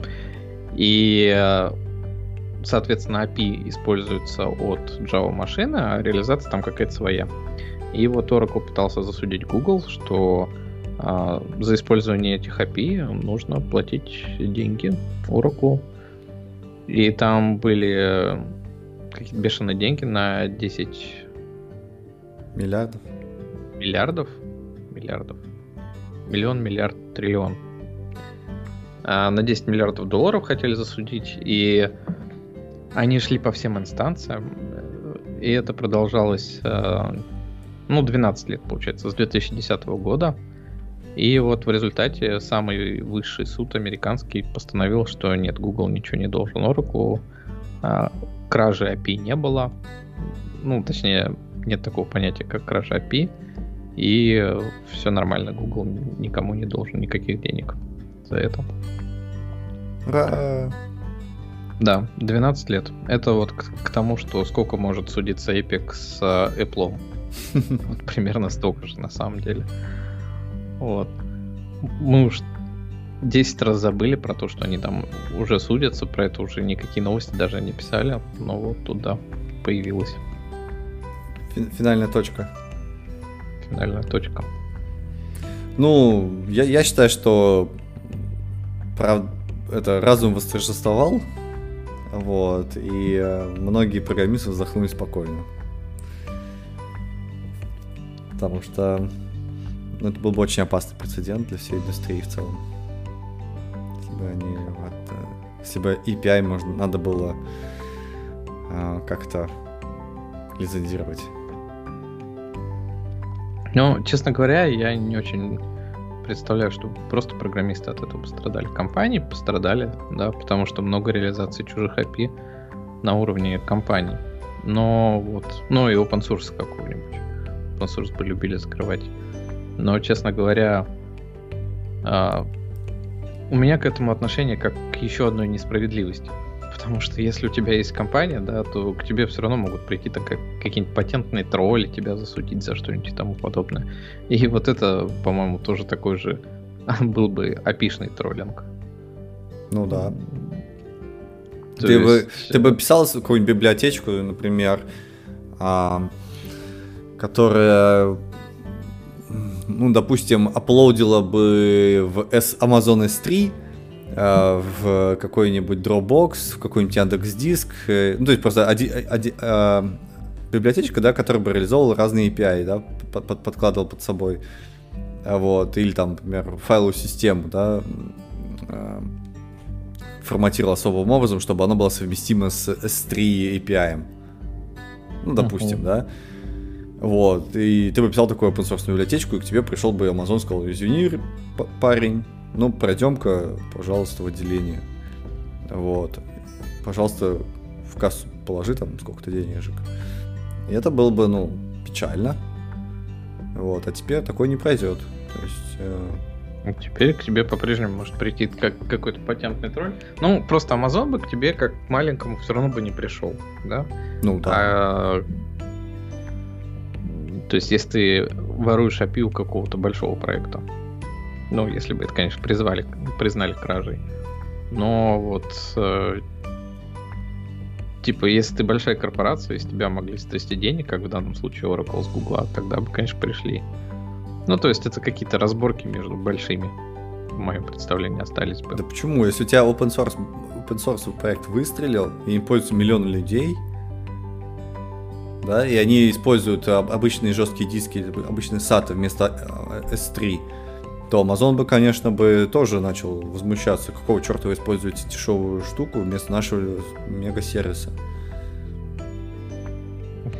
И, э, соответственно, API используется от Java машины, а реализация там какая-то своя. И вот Oracle пытался засудить Google, что а, за использование этих API нужно платить деньги Oracle. И там были э, какие-то бешеные деньги на 10 Миллиардов. миллиардов. Миллиардов. Миллион, миллиард, триллион. А, на 10 миллиардов долларов хотели засудить, и они шли по всем инстанциям, и это продолжалось, э, ну, 12 лет, получается, с 2010 года. И вот в результате самый высший суд американский постановил, что нет, Google ничего не должен Oracle, а, кражи API не было. Ну, точнее, нет такого понятия, как кража API. И все нормально, Google никому не должен никаких денег за это. Ура! Да, 12 лет. Это вот к, к тому, что сколько может судиться Epic с э, Apple. Вот примерно столько же на самом деле. Вот. Мы уж 10 раз забыли про то, что они там уже судятся, про это уже никакие новости даже не писали, но вот туда появилась Фин- Финальная точка. Финальная точка. Ну, я, я считаю, что прав... это разум восторжествовал, вот, и э, многие программисты вздохнули спокойно. Потому что ну, это был бы очень опасный прецедент для всей индустрии в целом. Если бы они вот, э, если бы API можно, надо было э, как-то лицензировать. Ну, честно говоря, я не очень представляю, что просто программисты от этого пострадали. Компании пострадали, да, потому что много реализаций чужих API на уровне компаний. Но вот, ну и open source какого-нибудь. Open source бы любили закрывать. Но, честно говоря, а, у меня к этому отношение как к еще одной несправедливости. Потому что если у тебя есть компания, да, то к тебе все равно могут прийти так как какие-нибудь патентные тролли, тебя засудить за что-нибудь и тому подобное. И вот это, по-моему, тоже такой же был бы опишный троллинг. Ну да. То Ты бы, есть, ты бы писал какую-нибудь библиотечку, например, а, которая, ну, допустим, аплодила бы в S Amazon S3, а, в какой-нибудь Dropbox, в какой-нибудь Яндекс Диск, э, ну, то есть просто оди- оди- а, библиотечка, да, которая бы реализовывала разные API, да, под- под- подкладывал под собой, вот, или там, например, файловую систему, да, форматировал особым образом, чтобы оно было совместимо с S3 API. Ну, допустим, Мгм. да. Вот, и ты бы писал такую open source библиотечку, и к тебе пришел бы Amazon, сказал, извини, парень, ну, пройдем-ка, пожалуйста, в отделение. Вот. Пожалуйста, в кассу положи там сколько-то денежек. И это было бы, ну, печально. Вот, а теперь такое не пройдет. То есть, э, Теперь к тебе по-прежнему может прийти как какой-то патентный тролль. Ну, просто Amazon бы к тебе как к маленькому все равно бы не пришел, да? Ну да. А, то есть, если ты воруешь API у какого-то большого проекта, ну, если бы это, конечно, призвали, признали кражей. Но вот э, типа, если ты большая корпорация, из тебя могли стрясти денег, как в данном случае Oracle с Google, тогда бы, конечно, пришли. Ну, то есть это какие-то разборки между большими, в моем представлении, остались бы. Да почему? Если у тебя open source, open source проект выстрелил, и им пользуются миллионы людей, да, и они используют обычные жесткие диски, обычные SATA вместо S3, то Amazon бы, конечно, бы тоже начал возмущаться, какого черта вы используете дешевую штуку вместо нашего мега-сервиса.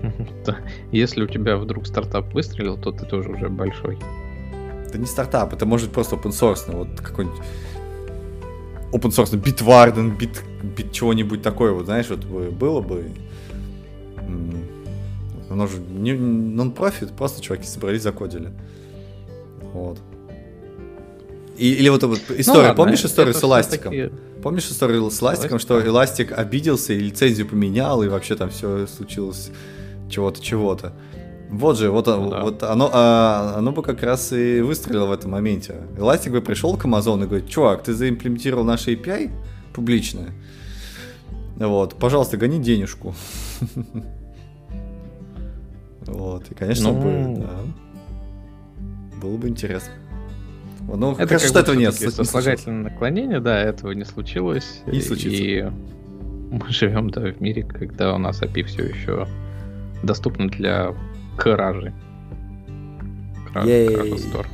Если у тебя вдруг стартап выстрелил, то ты тоже уже большой. Это не стартап, это может просто open source, вот какой-нибудь open source, Bitwarden, бит, бит чего-нибудь такое, вот знаешь, вот было бы. Оно же не нон-профит, просто чуваки собрались, закодили. Вот. И, или вот вот ну история, ну, ладно, помнишь историю с эластиком? Такие... Помнишь историю с эластиком, что эластик обиделся и лицензию поменял, и вообще там все случилось чего-то, чего-то. Вот же, вот, ну, да. вот оно, а, оно бы как раз и выстрелило в этом моменте. Эластик бы пришел к Amazon и говорит, чувак, ты заимплементировал наше API публичное, вот, пожалуйста, гони денежку. Вот, и, конечно, ну... бы, да, было бы интересно. Ну, это кажется, что этого нет. Сослагательное наклонение, да, этого не случилось. И случится. И мы живем да, в мире, когда у нас API все еще доступно для кражи. Кражи Store.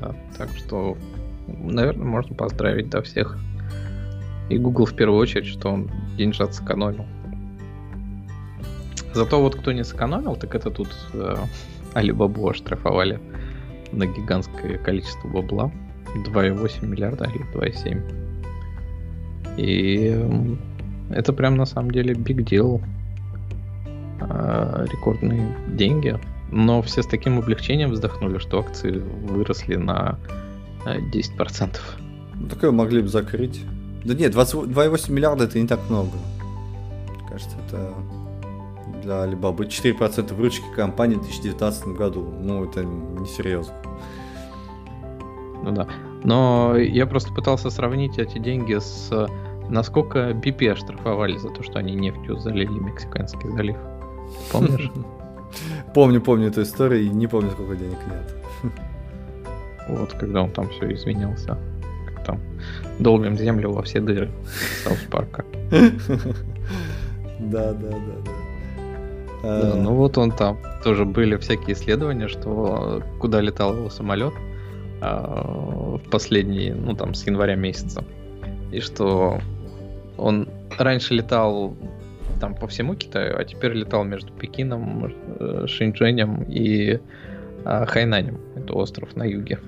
Да, так что, наверное, можно поздравить до всех. И Google в первую очередь, что он деньжат сэкономил. Зато вот кто не сэкономил, так это тут э, Alibaba оштрафовали на гигантское количество бабла. 2,8 миллиарда или 2,7. И это прям на самом деле big deal. А, рекордные деньги. Но все с таким облегчением вздохнули, что акции выросли на 10%. Ну, такое могли бы закрыть. Да нет, 2,8 миллиарда это не так много. Кажется, это для Alibaba 4% выручки компании в 2019 году. Ну, это несерьезно. Ну да. Но я просто пытался сравнить эти деньги с насколько BP оштрафовали за то, что они нефтью залили Мексиканский залив. Помнишь? Помню, помню эту историю и не помню, сколько денег нет. Вот, когда он там все извинялся. Как там долбим землю во все дыры Саус Парка. Да, да, да, да. Да, ну вот он там. Тоже были всякие исследования, что куда летал его самолет а, в последние, ну там, с января месяца. И что он раньше летал там по всему Китаю, а теперь летал между Пекином, э, Шэньчжэнем и э, Хайнанем. Это остров на юге,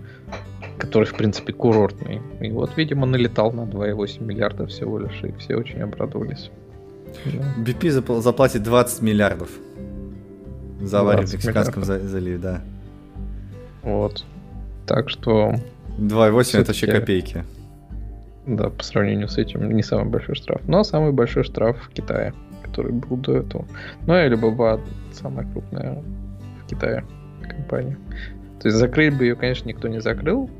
который, в принципе, курортный. И вот, видимо, налетал на 2,8 миллиарда всего лишь, и все очень обрадовались. BP заплатит 20 миллиардов за аварию в Мексиканском заливе, да. Вот. Так что... 2,8 это вообще копейки. Да, по сравнению с этим не самый большой штраф. Но самый большой штраф в Китае, который был до этого. Ну и Alibaba самая крупная в Китае компания. То есть закрыть бы ее, конечно, никто не закрыл.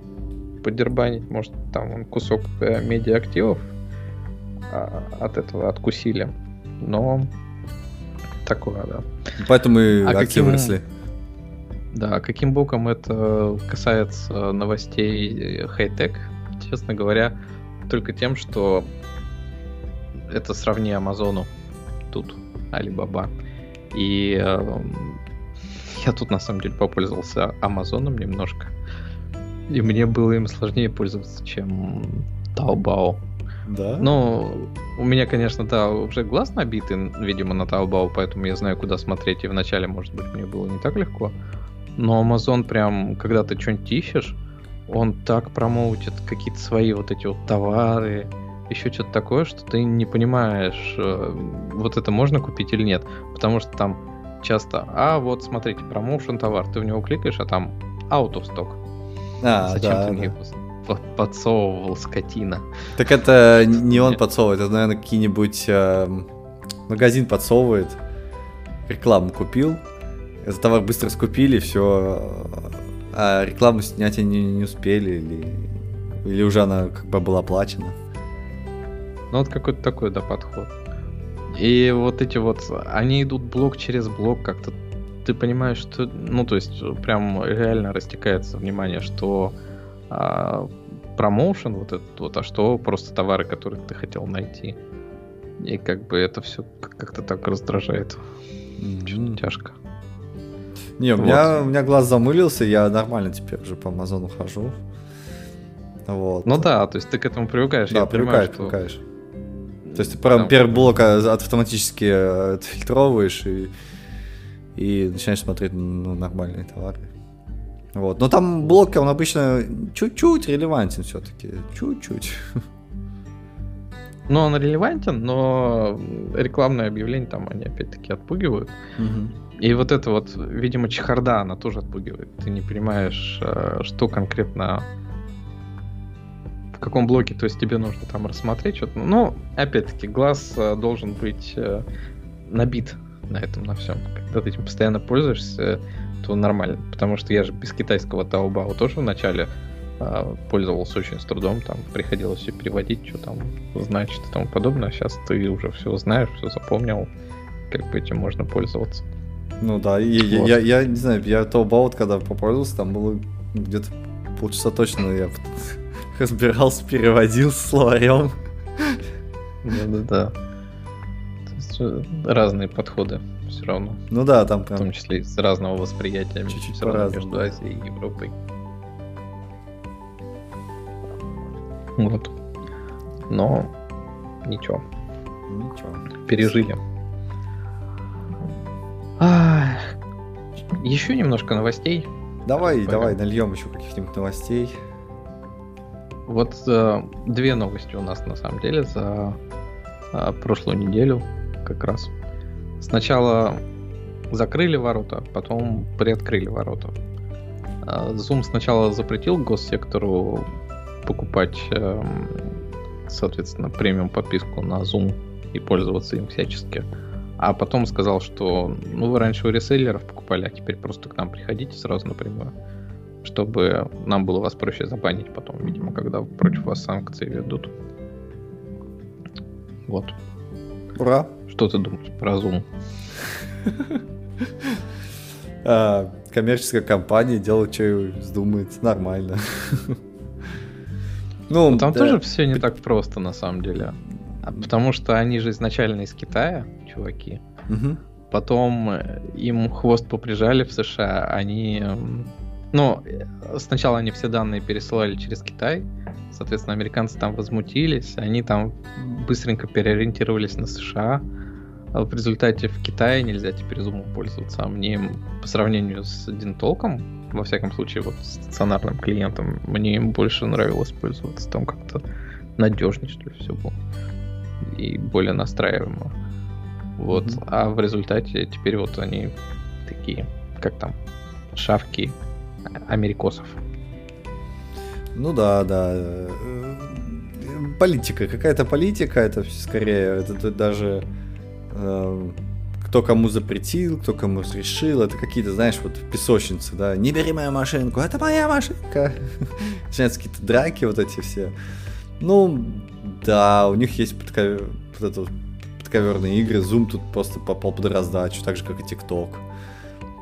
Подербанить, может, там кусок э, медиа-активов а, от этого откусили но такое, да. Поэтому и а акции каким... выросли. Да, каким боком это касается новостей хай-тек, честно говоря, только тем, что это сравни Амазону тут, Алибаба. И э, я тут на самом деле попользовался Амазоном немножко. И мне было им сложнее пользоваться, чем Taobao. Да? Ну, у меня, конечно, да, уже глаз набитый, видимо, на Taobao, поэтому я знаю, куда смотреть, и вначале, может быть, мне было не так легко. Но Amazon прям, когда ты что-нибудь ищешь, он так промоутит какие-то свои вот эти вот товары, еще что-то такое, что ты не понимаешь, э, вот это можно купить или нет. Потому что там часто, а вот смотрите, промоушен товар, ты в него кликаешь, а там out of stock. А, Зачем да, ты мне да. Подсовывал, скотина? Так это не он подсовывает, это, наверное, какие-нибудь э, магазин подсовывает, рекламу купил, этот товар быстро скупили, все, а рекламу снять они не успели, или, или уже она как бы была оплачена. Ну вот какой-то такой, да, подход. И вот эти вот, они идут блок через блок, как-то ты понимаешь, что, ну то есть прям реально растекается внимание, что а, промоушен вот этот вот, а что просто товары, которые ты хотел найти. И как бы это все как-то так раздражает. Mm-hmm. Тяжко. Не, у, вот. меня, у меня глаз замылился, я нормально теперь уже по Амазону хожу. Вот. Ну да, то есть ты к этому привыкаешь. Да, привыкаешь, понимаю, привыкаешь. Что... То есть ты прям первый блок а, автоматически э, отфильтровываешь и, и начинаешь смотреть ну, нормальные товары. Вот. Но там блок, он обычно чуть-чуть релевантен все-таки. Чуть-чуть. Ну, он релевантен, но рекламные объявления там они опять-таки отпугивают. Угу. И вот это вот, видимо, чехарда, она тоже отпугивает. Ты не понимаешь, э, что конкретно в каком блоке, то есть тебе нужно там рассмотреть что-то. Ну, опять-таки, глаз э, должен быть э, набит на этом, на всем. Когда ты этим постоянно пользуешься, то нормально. Потому что я же без китайского Taobao тоже вначале э, пользовался очень с трудом, там приходилось все переводить, что там значит и тому подобное. Сейчас ты уже все знаешь, все запомнил, как бы этим можно пользоваться. Ну да, и вот. я, я, я не знаю, я Taobao, когда попользовался, там было где-то полчаса точно я разбирался, переводил словарем. Да-да-да. Разные подходы все равно. Ну да, там прям... В том числе из разного восприятия Чуть-чуть все равно между Азией и Европой. Вот. Но ничего. Ничего. Пережили. А, еще немножко новостей. Давай, Пойдем. давай, нальем еще каких-нибудь новостей. Вот э, две новости у нас на самом деле за э, прошлую неделю как раз. Сначала закрыли ворота, потом приоткрыли ворота. Э, Zoom сначала запретил госсектору покупать, э, соответственно, премиум подписку на Zoom и пользоваться им всячески. А потом сказал, что ну вы раньше у реселлеров покупали, а теперь просто к нам приходите сразу напрямую, чтобы нам было вас проще забанить потом, видимо, когда против вас санкции ведут. Вот. Ура! Что ты думаешь про Zoom? А, коммерческая компания делает, что вздумает, нормально. Ну, там тоже все не так просто, на самом деле. Потому что они же изначально из Китая, чуваки. Потом э, им хвост поприжали в США. Они... Эм, ну, сначала они все данные пересылали через Китай. Соответственно, американцы там возмутились. Они там быстренько переориентировались на США. А в результате в Китае нельзя теперь Zoom пользоваться. А мне по сравнению с Динтолком, во всяком случае, вот с стационарным клиентом, мне им больше нравилось пользоваться. Там как-то надежнее, что ли, все было и более настраиваемо. Вот. Mm-hmm. А в результате теперь вот они такие, как там, шавки америкосов. Ну да, да. Политика, какая-то политика, это скорее, это, это даже э, кто кому запретил, кто кому разрешил, это какие-то, знаешь, вот песочницы, да, не бери мою машинку, это моя машинка. Начинаются какие-то драки вот эти все. Ну, да, у них есть подков... вот это подковерные игры. Zoom тут просто попал под раздачу, так же, как и TikTok.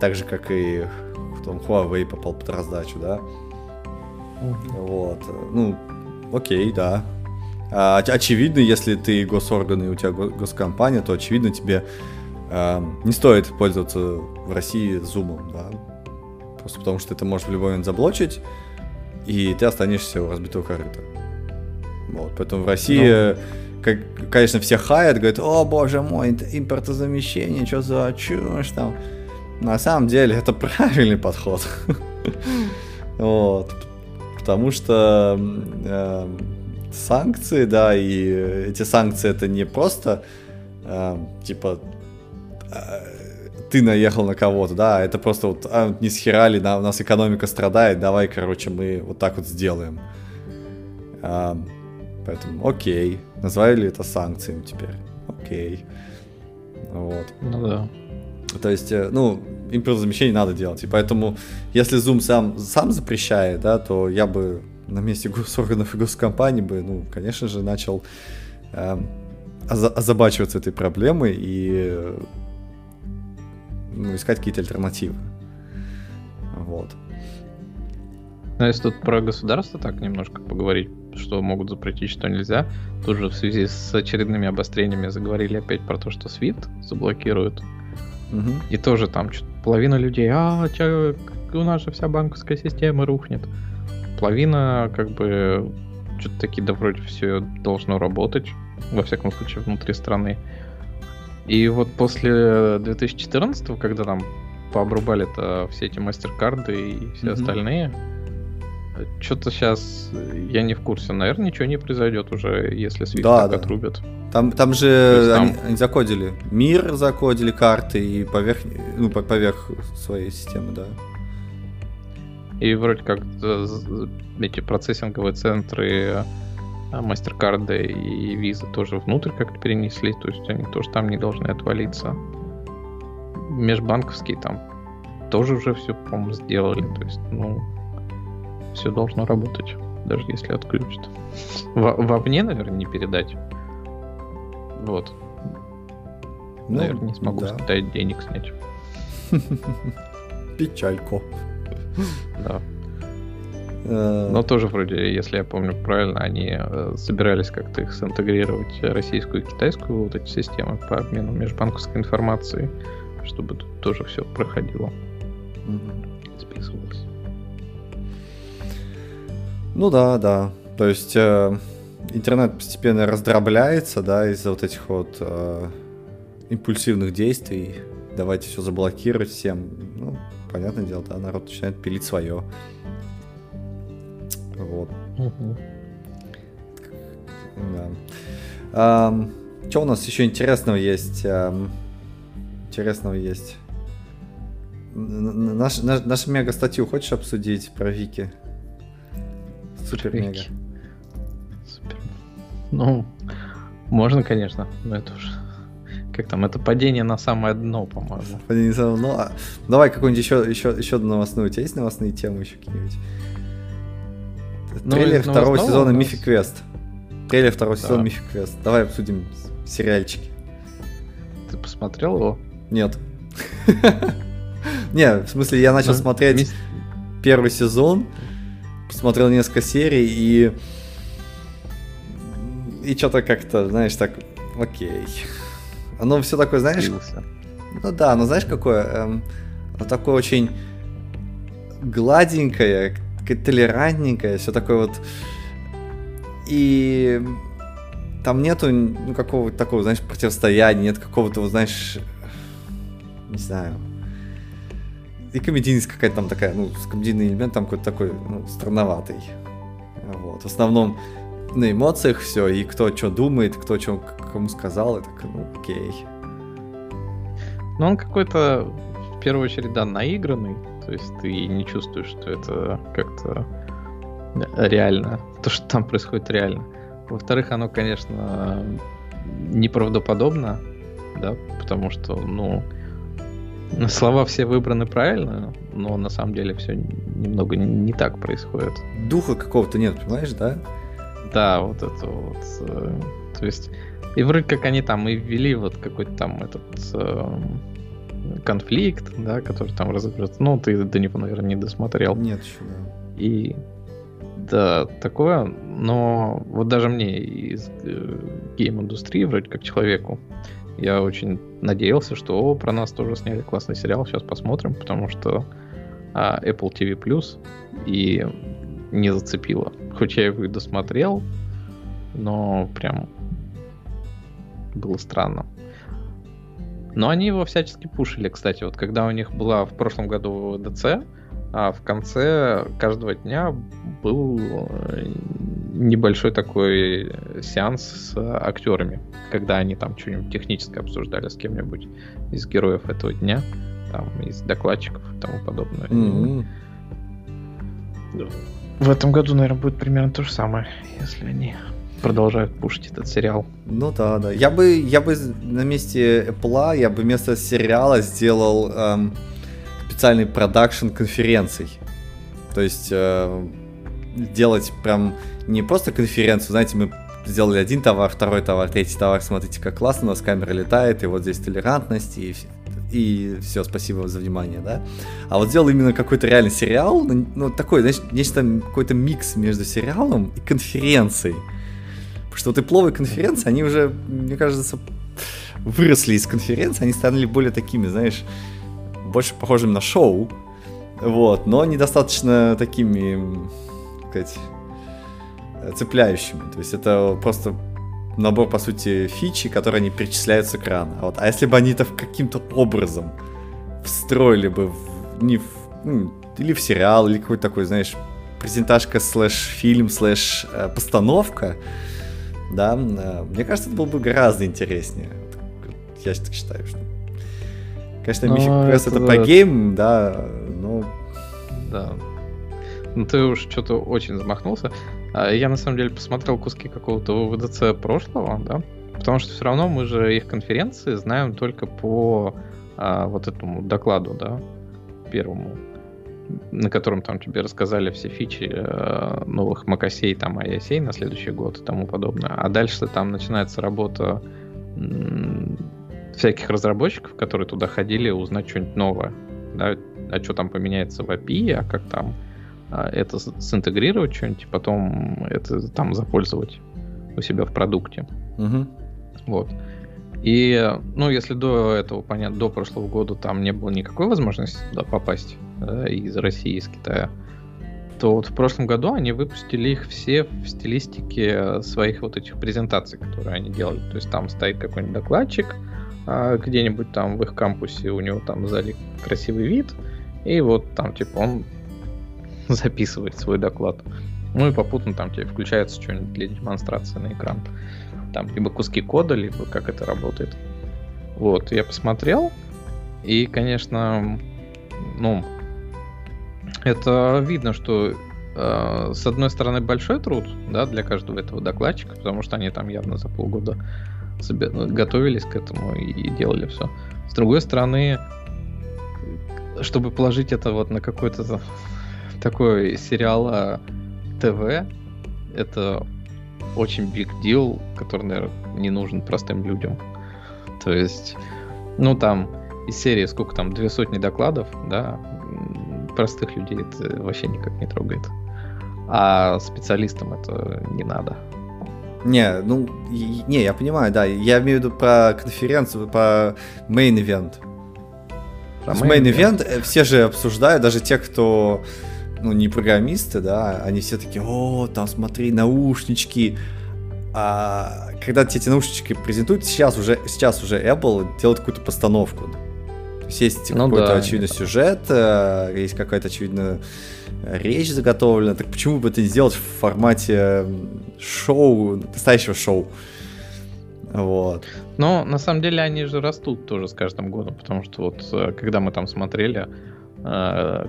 Так же, как и там, Huawei попал под раздачу, да? Mm-hmm. Вот. Ну, окей, да. А, очевидно, если ты госорганы и у тебя госкомпания, то очевидно тебе э, не стоит пользоваться в России Zoom, да? Просто потому что это можешь в любой момент заблочить, и ты останешься у разбитого корыта. Вот, поэтому в России, ну. как, конечно, все хаят, говорят, о боже мой, импортозамещение, что за чушь там. На самом деле это правильный подход. Вот. Потому что э, санкции, да, и эти санкции это не просто э, типа э, ты наехал на кого-то, да, это просто вот а, не схерали, да, у нас экономика страдает, давай, короче, мы вот так вот сделаем. А, поэтому, окей, назвали это санкциями теперь, окей. Вот. Ну да. То есть, э, ну, импортозамещение надо делать. И поэтому, если Zoom сам, сам запрещает, да, то я бы на месте госорганов и госкомпаний бы, ну, конечно же, начал э, озабачиваться этой проблемой и ну, искать какие-то альтернативы. Вот. Но если тут про государство так немножко поговорить, что могут запретить, что нельзя, тоже в связи с очередными обострениями заговорили опять про то, что SWIFT заблокируют. Угу. И тоже там половина людей, а, чё, у нас же вся банковская система рухнет. Половина, как бы, что-то таки, да вроде все должно работать, во всяком случае, внутри страны. И вот после 2014, когда там пообрубали-то все эти мастер-карды и все mm остальные, что-то сейчас я не в курсе. Наверное, ничего не произойдет уже, если Swift да, так да. отрубят. Там, там же там... Они, они закодили. Мир закодили карты и поверх, ну, поверх своей системы, да. И вроде как э, эти процессинговые центры MasterCard э, и Visa тоже внутрь как-то перенесли, то есть они тоже там не должны отвалиться. Межбанковские там тоже уже все, по-моему, сделали. То есть, ну, все должно работать, даже если отключат. Во вовне, наверное, не передать. Вот. Ну, наверное, не смогу да. Китая денег снять. Печалько. Да. Э, Но тоже вроде, если я помню правильно, они э, собирались как-то их синтегрировать российскую и китайскую вот эти системы по обмену межбанковской информацией, чтобы тут тоже все проходило. Списывалось. Ну да, да. То есть э, интернет постепенно раздробляется, да, из-за вот этих вот э, импульсивных действий. Давайте все заблокировать всем. Ну, понятное дело, да, народ начинает пилить свое. Вот. Угу. Да. А, что у нас еще интересного есть? А, интересного есть. Наш, наш, нашу мега статью хочешь обсудить про Вики? Супер мега. Супер. Ну, можно, конечно, но это уже как там, это падение на самое дно, по-моему. Падение на самое дно. А, давай какую-нибудь еще, еще, еще новостную. У тебя есть новостные темы еще какие-нибудь? Ну, Трейлер второго сезона Мифи Квест. Трейлер второго да. сезона Мифи Квест. Давай обсудим сериальчики. Ты посмотрел его? Нет. Не, в смысле, я начал ну, смотреть первый сезон, посмотрел несколько серий и... И что-то как-то, знаешь, так, окей. Оно все такое, знаешь... Ну да, но знаешь, какое? Эм, оно такое очень гладенькое, толерантненькое, все такое вот. И там нету ну, какого-то такого, знаешь, противостояния, нет какого-то, вот, знаешь, не знаю. И комедийность какая-то там такая, ну, комедийный элемент там какой-то такой, ну, странноватый. Вот. В основном на эмоциях все, и кто что думает, кто что кому сказал, это, ну, окей. Ну, он какой-то, в первую очередь, да, наигранный, то есть ты не чувствуешь, что это как-то реально, то, что там происходит реально. Во-вторых, оно, конечно, неправдоподобно, да, потому что, ну, слова все выбраны правильно, но на самом деле все немного не так происходит. Духа какого-то нет, понимаешь, да? Да, вот это вот. Э, то есть, и вроде как они там и ввели вот какой-то там этот э, конфликт, да, который там разыгрывается. Ну, ты до него, наверное, не досмотрел. Нет еще, да. И да, такое, но вот даже мне из э, гейм-индустрии, вроде как человеку, я очень надеялся, что про нас тоже сняли классный сериал, сейчас посмотрим, потому что а, Apple TV Plus и не зацепило. Хоть я его и досмотрел, но прям было странно. Но они его всячески пушили, кстати. Вот когда у них была в прошлом году ДЦ, а в конце каждого дня был э, небольшой такой сеанс с актерами, когда они там что-нибудь техническое обсуждали с кем-нибудь из героев этого дня, там, из докладчиков и тому подобное. Mm-hmm. В этом году, наверное, будет примерно то же самое, если они продолжают пушить этот сериал. Ну да, да. Я бы, я бы на месте Apple, я бы вместо сериала сделал эм, специальный продакшн конференций. То есть э, делать прям не просто конференцию, знаете, мы сделали один товар, второй товар, третий товар, смотрите, как классно, у нас камера летает, и вот здесь толерантность, и, и все, спасибо за внимание, да. А вот сделал именно какой-то реальный сериал, ну, ну такой, знаешь, нечто, какой-то микс между сериалом и конференцией. Потому что вот и пловые конференции, они уже, мне кажется, выросли из конференции, они стали более такими, знаешь, больше похожими на шоу, вот, но недостаточно такими, как сказать, цепляющими. То есть это просто набор, по сути, фичи, которые они перечисляют с экрана. Вот. А если бы они это каким-то образом встроили бы в, не в, ну, или в сериал, или какой-то такой, знаешь, презентажка слэш фильм слэш э, постановка, да, э, мне кажется, это было бы гораздо интереснее. Я так считаю, что... Конечно, Mythic Quest это, это по game, да, но... Да. Ну ты уж что-то очень замахнулся. А я на самом деле посмотрел куски какого-то WWDC прошлого, да, потому что все равно мы же их конференции знаем только по а, вот этому докладу, да, первому, на котором там тебе рассказали все фичи а, новых макосей, там, iOS на следующий год и тому подобное. А дальше там начинается работа всяких разработчиков, которые туда ходили узнать что-нибудь новое, да, а что там поменяется в API, а как там а, это синтегрировать что-нибудь, и потом это там запользовать у себя в продукте. Угу. Вот. И, ну, если до этого, понятно, до прошлого года там не было никакой возможности туда попасть да, из России, из Китая, то вот в прошлом году они выпустили их все в стилистике своих вот этих презентаций, которые они делали. То есть там стоит какой-нибудь докладчик, где-нибудь там в их кампусе у него там сзади красивый вид, и вот там типа он записывает свой доклад. Ну и попутно там тебе включается что-нибудь для демонстрации на экран. Там либо куски кода, либо как это работает. Вот, я посмотрел, и, конечно, ну, это видно, что э, с одной стороны большой труд, да, для каждого этого докладчика, потому что они там явно за полгода готовились к этому и, и делали все. С другой стороны, чтобы положить это вот на какой-то такой сериал а, ТВ, это очень big deal, который, наверное, не нужен простым людям. То есть, ну там из серии сколько там, две сотни докладов, да, простых людей это вообще никак не трогает. А специалистам это не надо. Не, ну, не, я понимаю, да. Я имею в виду про конференцию, про main event. Про main, main event э, все же обсуждают, даже те, кто ну, не программисты, да, они все такие, о, там смотри, наушнички. А когда тебе эти наушнички презентуют, сейчас уже, сейчас уже Apple делает какую-то постановку. То есть есть ну, какой-то да. очевидный сюжет, э, есть какая-то очевидная речь заготовлена. Так почему бы это не сделать в формате шоу, настоящего шоу? Вот. Но на самом деле они же растут тоже с каждым годом, потому что вот э, когда мы там смотрели, э,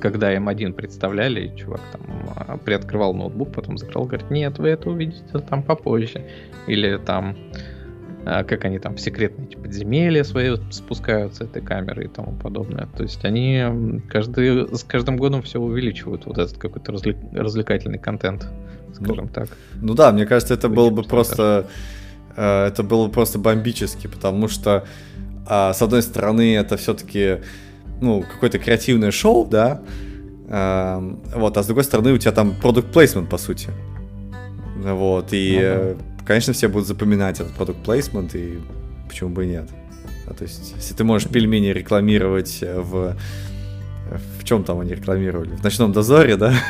когда М1 представляли, чувак там а, приоткрывал ноутбук, потом закрыл, говорит, нет, вы это увидите там попозже. Или там, как они там в секретные типа, подземелья свои спускаются этой камеры и тому подобное. То есть они каждый, с каждым годом все увеличивают вот этот какой-то развлек, развлекательный контент, скажем ну, так. Ну да, мне кажется, это было бы просто... Э, это было бы просто бомбически, потому что, а, с одной стороны, это все-таки ну, какое-то креативное шоу, да, э, вот, а с другой стороны у тебя там продукт плейсмент по сути. Вот, и, uh-huh. Конечно, все будут запоминать этот продукт плейсмент, и почему бы и нет. А, то есть, если ты можешь пельмени рекламировать в... В чем там они рекламировали? В ночном дозоре, да?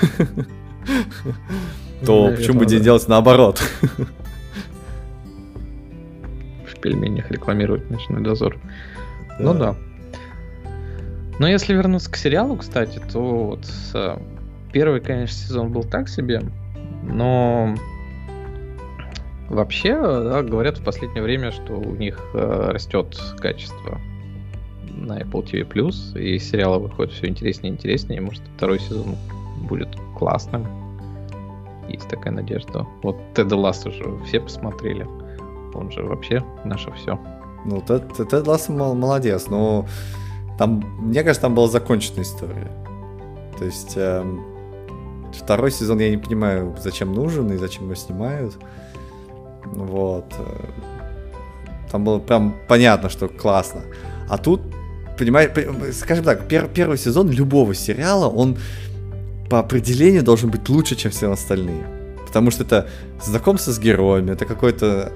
То почему бы не делать наоборот? В пельменях рекламировать ночной дозор. Ну да. Но если вернуться к сериалу, кстати, то вот первый, конечно, сезон был так себе. Но вообще, да, говорят в последнее время, что у них э, растет качество на Apple TV Plus, и сериалы выходят все интереснее и интереснее. Может, второй сезон будет классным. Есть такая надежда. Вот Тед Ласс уже все посмотрели. Он же вообще наше все. Ну, Тед, Ласс молодец, но там, мне кажется, там была законченная история. То есть эм, второй сезон я не понимаю, зачем нужен и зачем его снимают. Вот. Там было прям понятно, что классно. А тут, понимаешь, скажем так, пер, первый сезон любого сериала, он по определению должен быть лучше, чем все остальные. Потому что это знакомство с героями, это какой-то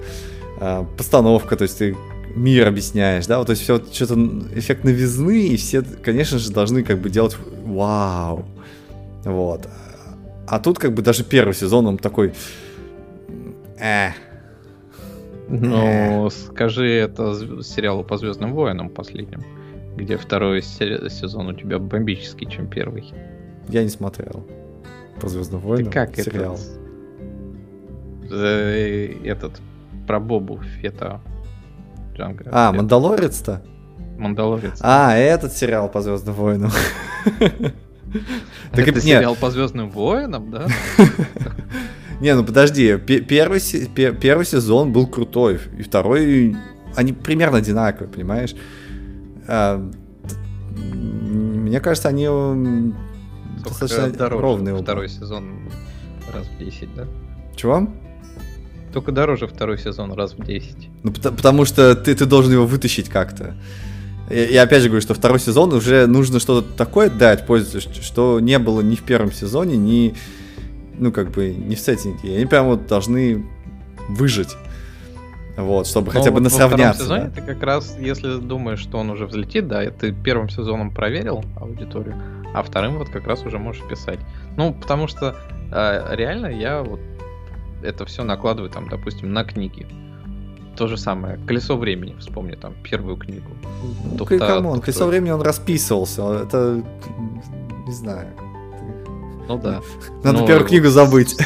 э, постановка, то есть ты мир объясняешь, да, вот, то есть все что-то эффект новизны, и все, конечно же, должны как бы делать вау, вот. А тут как бы даже первый сезон, он такой, э. Ну, скажи это сериалу по Звездным войнам последним, где второй сезон у тебя бомбический, чем первый. Я не смотрел по Звездным войнам. Ты как сериал. этот? Э, этот про Бобу Фета Джанго. А, Мандалорец-то? Мандалорец. А, этот сериал по Звездным войнам. Это сериал по Звездным войнам, да? Не, ну подожди, первый, первый сезон был крутой, и второй, они примерно одинаковые, понимаешь? А, мне кажется, они достаточно ровные. Второй сезон раз в 10, да? Чего? Только дороже второй сезон раз в 10. Ну, потому, потому что ты, ты должен его вытащить как-то. И, и опять же говорю, что второй сезон уже нужно что-то такое дать пользователю, что не было ни в первом сезоне, ни, ну, как бы, ни в сеттинге. И они прям вот должны выжить. Вот, чтобы Но хотя бы насравняться. В сезоне да? ты как раз, если думаешь, что он уже взлетит, да, ты первым сезоном проверил аудиторию, а вторым вот как раз уже можешь писать. Ну, потому что э, реально я вот это все накладываю там, допустим, на книги. То же самое. Колесо времени, вспомни там первую книгу. Ну, come on, колесо времени он расписывался. Это не знаю. Ну да. Надо Но первую книгу забыть.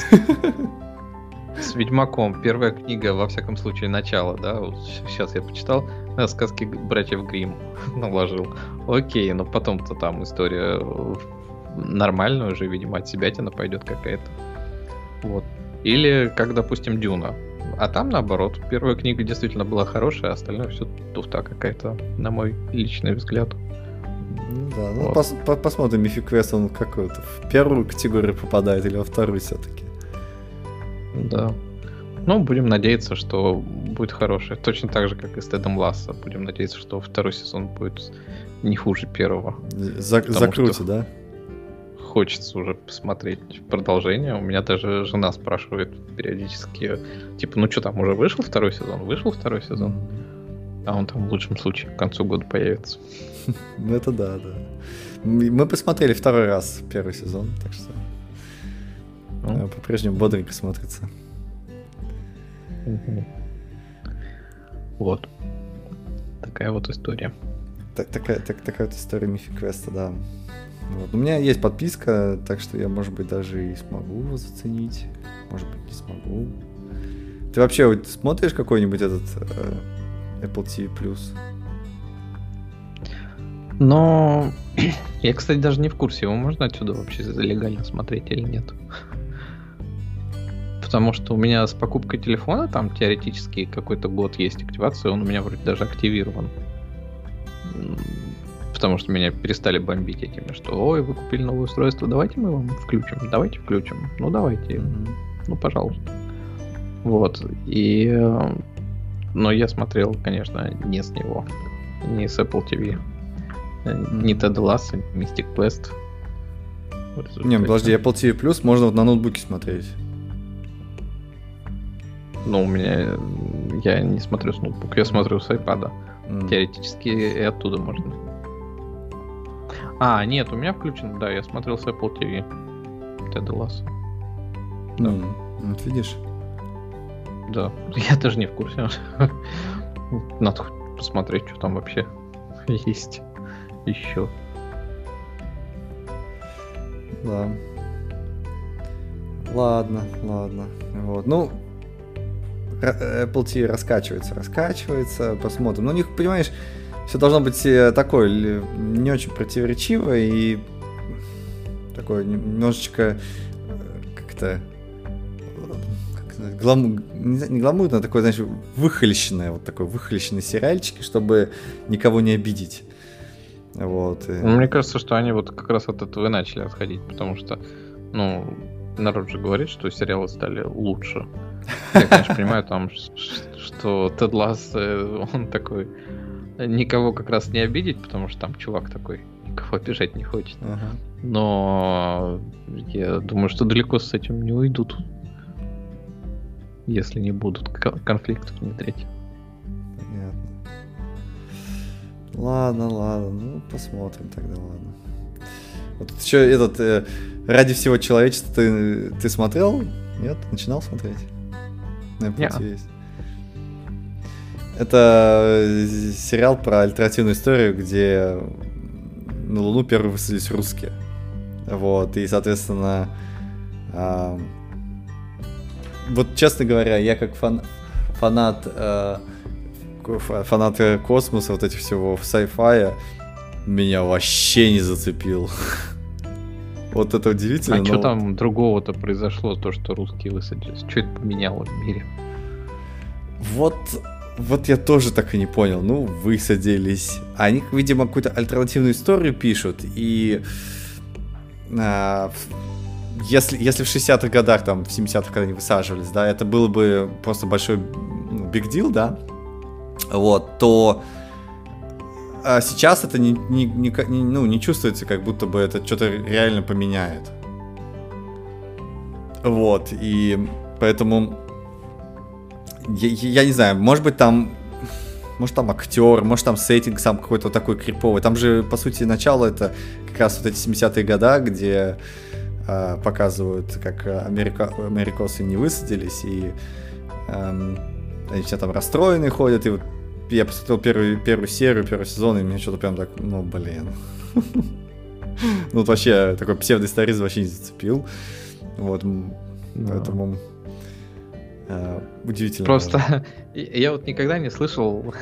С Ведьмаком. Первая книга, во всяком случае, начало, да. Вот сейчас я почитал э, сказки братьев Грим наложил. Окей, но потом-то там история нормальная уже, видимо, от себя тяна пойдет какая-то. Вот. Или как, допустим, Дюна. А там наоборот, первая книга действительно была хорошая, а остальное все туфта какая-то, на мой личный взгляд. Ну да, ну вот. пос, по, посмотрим, Мифик Квест, он какой-то в первую категорию попадает или во вторую все-таки. Да. Ну, будем надеяться, что будет хороший. Точно так же, как и с Тедом Ласса. Будем надеяться, что второй сезон будет не хуже первого. За, закрути, да? хочется уже посмотреть продолжение. У меня даже жена спрашивает периодически, типа, ну что там, уже вышел второй сезон? Вышел второй сезон? А он там в лучшем случае к концу года появится. Ну это да, да. Мы посмотрели второй раз первый сезон, так что ну. по-прежнему бодренько смотрится. Вот. Такая вот история. Так, такая, так, такая вот история Мифи Квеста, да. Вот. У меня есть подписка, так что я, может быть, даже и смогу его заценить. Может быть, не смогу. Ты вообще вот смотришь какой-нибудь этот э, Apple TV Plus? Но я, кстати, даже не в курсе, его можно отсюда вообще легально смотреть или нет. Потому что у меня с покупкой телефона там теоретически какой-то год есть активация, он у меня вроде даже активирован потому что меня перестали бомбить этими, что ой, вы купили новое устройство, давайте мы вам включим, давайте включим, ну давайте, mm-hmm. ну пожалуйста. Вот, и... Э, но я смотрел, конечно, не с него, не с Apple TV. Не Ted Lasso, не Mystic Quest. Не, подожди, Apple TV Plus можно вот на ноутбуке смотреть. Ну, у меня... Я не смотрю с ноутбука, я смотрю с iPad. Mm. Теоретически и оттуда можно. А, нет, у меня включен, да, я смотрел с Apple TV. Тед Ласс. Да. Mm, вот видишь? Да, я даже не в курсе. Надо посмотреть, что там вообще есть еще. Да. Ладно, ладно. Вот. Ну, Apple TV раскачивается, раскачивается, посмотрим. Но у них, понимаешь, все должно быть э, такое не очень противоречиво и такое немножечко э, как-то не гламурно, а такое, знаешь, выхолещенное, вот такой выхолещенный сериальчик, чтобы никого не обидеть. Вот. И... Ну, мне кажется, что они вот как раз от этого и начали отходить, потому что, ну, народ же говорит, что сериалы стали лучше. Я, конечно, понимаю, там, что Тед Ласс, он такой, никого как раз не обидеть, потому что там чувак такой, никого обижать не хочет. Ага. Но я думаю, что далеко с этим не уйдут если не будут конфликтов внедрять. Ладно, ладно, ну посмотрим тогда, ладно. Вот еще этот э, ради всего человечества ты, ты смотрел? Нет? Начинал смотреть? На Apple есть. Это э, сериал про альтернативную историю, где на Луну первые высадились русские. Вот, и, соответственно, э, вот честно говоря, я как фан, фанат э, фанат космоса, вот этих всего sci-fi, меня вообще не зацепил. вот это удивительно. А но... что там другого-то произошло, то, что русские высадились? Что это поменяло в мире? Вот, вот я тоже так и не понял. Ну, высадились. Они, видимо, какую-то альтернативную историю пишут, и а, если, если в 60-х годах, там, в 70-х, когда они высаживались, да, это было бы просто большой big ну, deal, да, вот, то а сейчас это не, не, не, ну, не чувствуется, как будто бы это что-то реально поменяет. Вот, и поэтому я, я не знаю, может быть там может там актер, может там сеттинг сам какой-то такой криповый. Там же, по сути, начало это как раз вот эти 70-е года, где э, показывают, как Америка, америкосы не высадились, и э, они все там расстроенные ходят, и вот я посмотрел первую, первую серию, первый сезон, и мне что-то прям так, ну, блин. Ну, вот вообще, такой псевдоисторизм вообще не зацепил. Вот, поэтому э, удивительно. Просто я вот никогда не слышал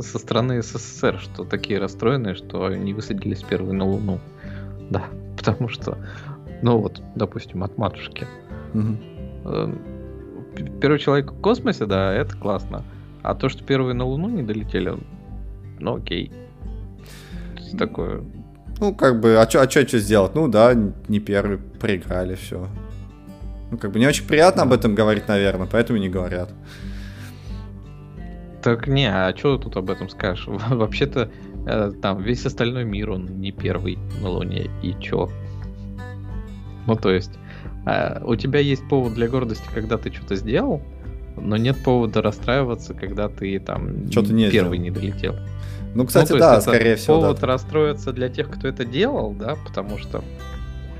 со стороны СССР, что такие расстроенные, что они высадились первые на Луну. Да, потому что ну вот, допустим, от матушки. Угу. Первый человек в космосе, да, это классно. А то, что первые на Луну не долетели, ну окей. Такое. Ну, как бы, а что а чё, чё сделать? Ну да, не первый, проиграли, все. Ну, как бы не очень приятно об этом говорить, наверное, поэтому не говорят. Так не, а что тут об этом скажешь? Вообще-то э, там весь остальной мир, он не первый на Луне. И чё? Ну, то есть, э, у тебя есть повод для гордости, когда ты что-то сделал, но нет повода расстраиваться, когда ты там что-то не первый сделал. не долетел. Ну, кстати, ну, да, скорее всего. Повод да. расстроиться для тех, кто это делал, да, потому что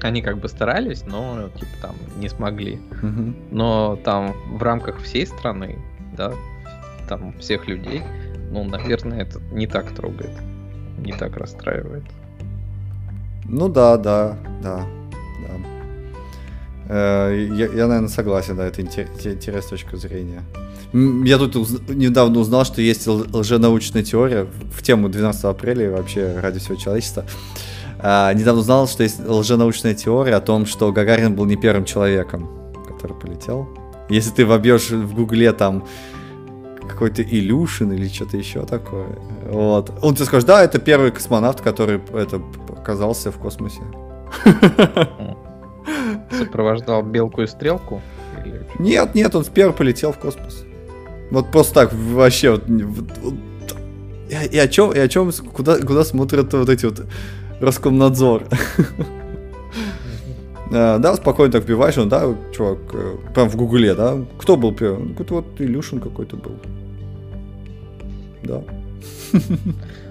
они как бы старались, но типа там не смогли. Угу. Но там в рамках всей страны, да, там всех людей, ну, наверное, это не так трогает, не так расстраивает. Ну да, да, да. Э, я, я, наверное, согласен, да, это интересная точка зрения. Я тут уз... недавно узнал, что есть лженаучная теория в тему 12 апреля и вообще ради всего человечества. А, недавно узнал, что есть лженаучная теория о том, что Гагарин был не первым человеком, который полетел. Если ты вобьешь в гугле там какой-то Илюшин или что-то еще такое, вот, он тебе скажет, да, это первый космонавт, который это оказался в космосе. Сопровождал белку и стрелку? Нет, нет, он с первым полетел в космос. Вот просто так, вообще, вот, вот, и, и о чем, и о чем, куда, куда смотрят вот эти вот Роскомнадзор. Uh, да, спокойно так вбиваешь, ну да, чувак, э, прям в гугле, да, кто был первым? Какой-то вот Илюшин какой-то был. Да.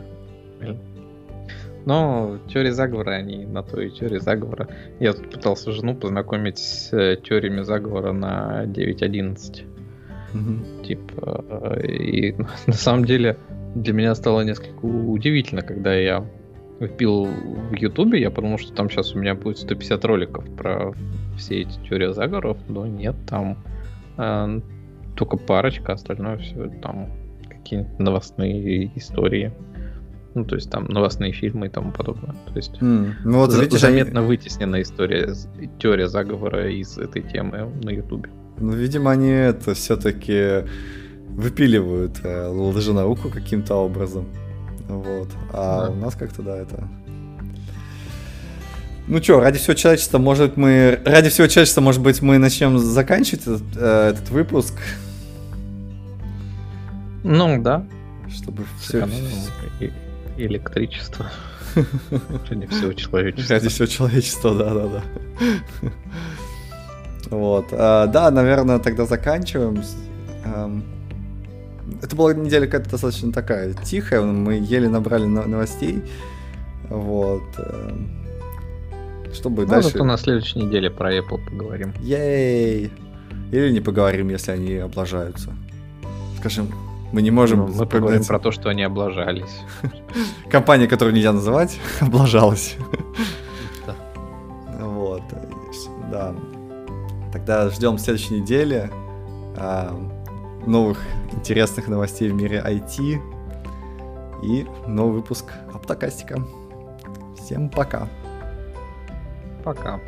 Но теории заговора, они на то и теории заговора. Я тут пытался жену познакомить с э, теориями заговора на 9.11. Угу. Типа, и на самом деле для меня стало несколько удивительно, когда я вбил в Ютубе, я подумал, что там сейчас у меня будет 150 роликов про все эти теории заговоров, но нет, там э, только парочка, остальное все там какие-нибудь новостные истории. Ну, то есть там новостные фильмы и тому подобное. То есть mm. ну, вот, за- видишь, заметно они... вытеснена история, теория заговора из этой темы на Ютубе. Ну, видимо, они это все-таки выпиливают э, лженауку каким-то образом. Вот. А да. у нас как-то, да, это... Ну что, ради всего человечества, может мы... Ради всего человечества, может быть, мы начнем заканчивать этот, э, этот выпуск? Ну, да. Чтобы все... Электричество. Ради всего человечества. Ради всего человечества, да-да-да. Вот. А, да, наверное, тогда заканчиваем. Эм, это была неделя какая-то достаточно такая тихая, мы еле набрали новостей. Вот. Эм, чтобы ну, дальше... Зато на следующей неделе про Apple поговорим. Ей! Или не поговорим, если они облажаются. Скажем, мы не можем... Ну, мы поговорим про то, что они облажались. Компания, которую нельзя называть, облажалась. Да. Вот. Да. Тогда ждем следующей недели а, новых интересных новостей в мире IT и новый выпуск Аптокастика. Всем пока. Пока.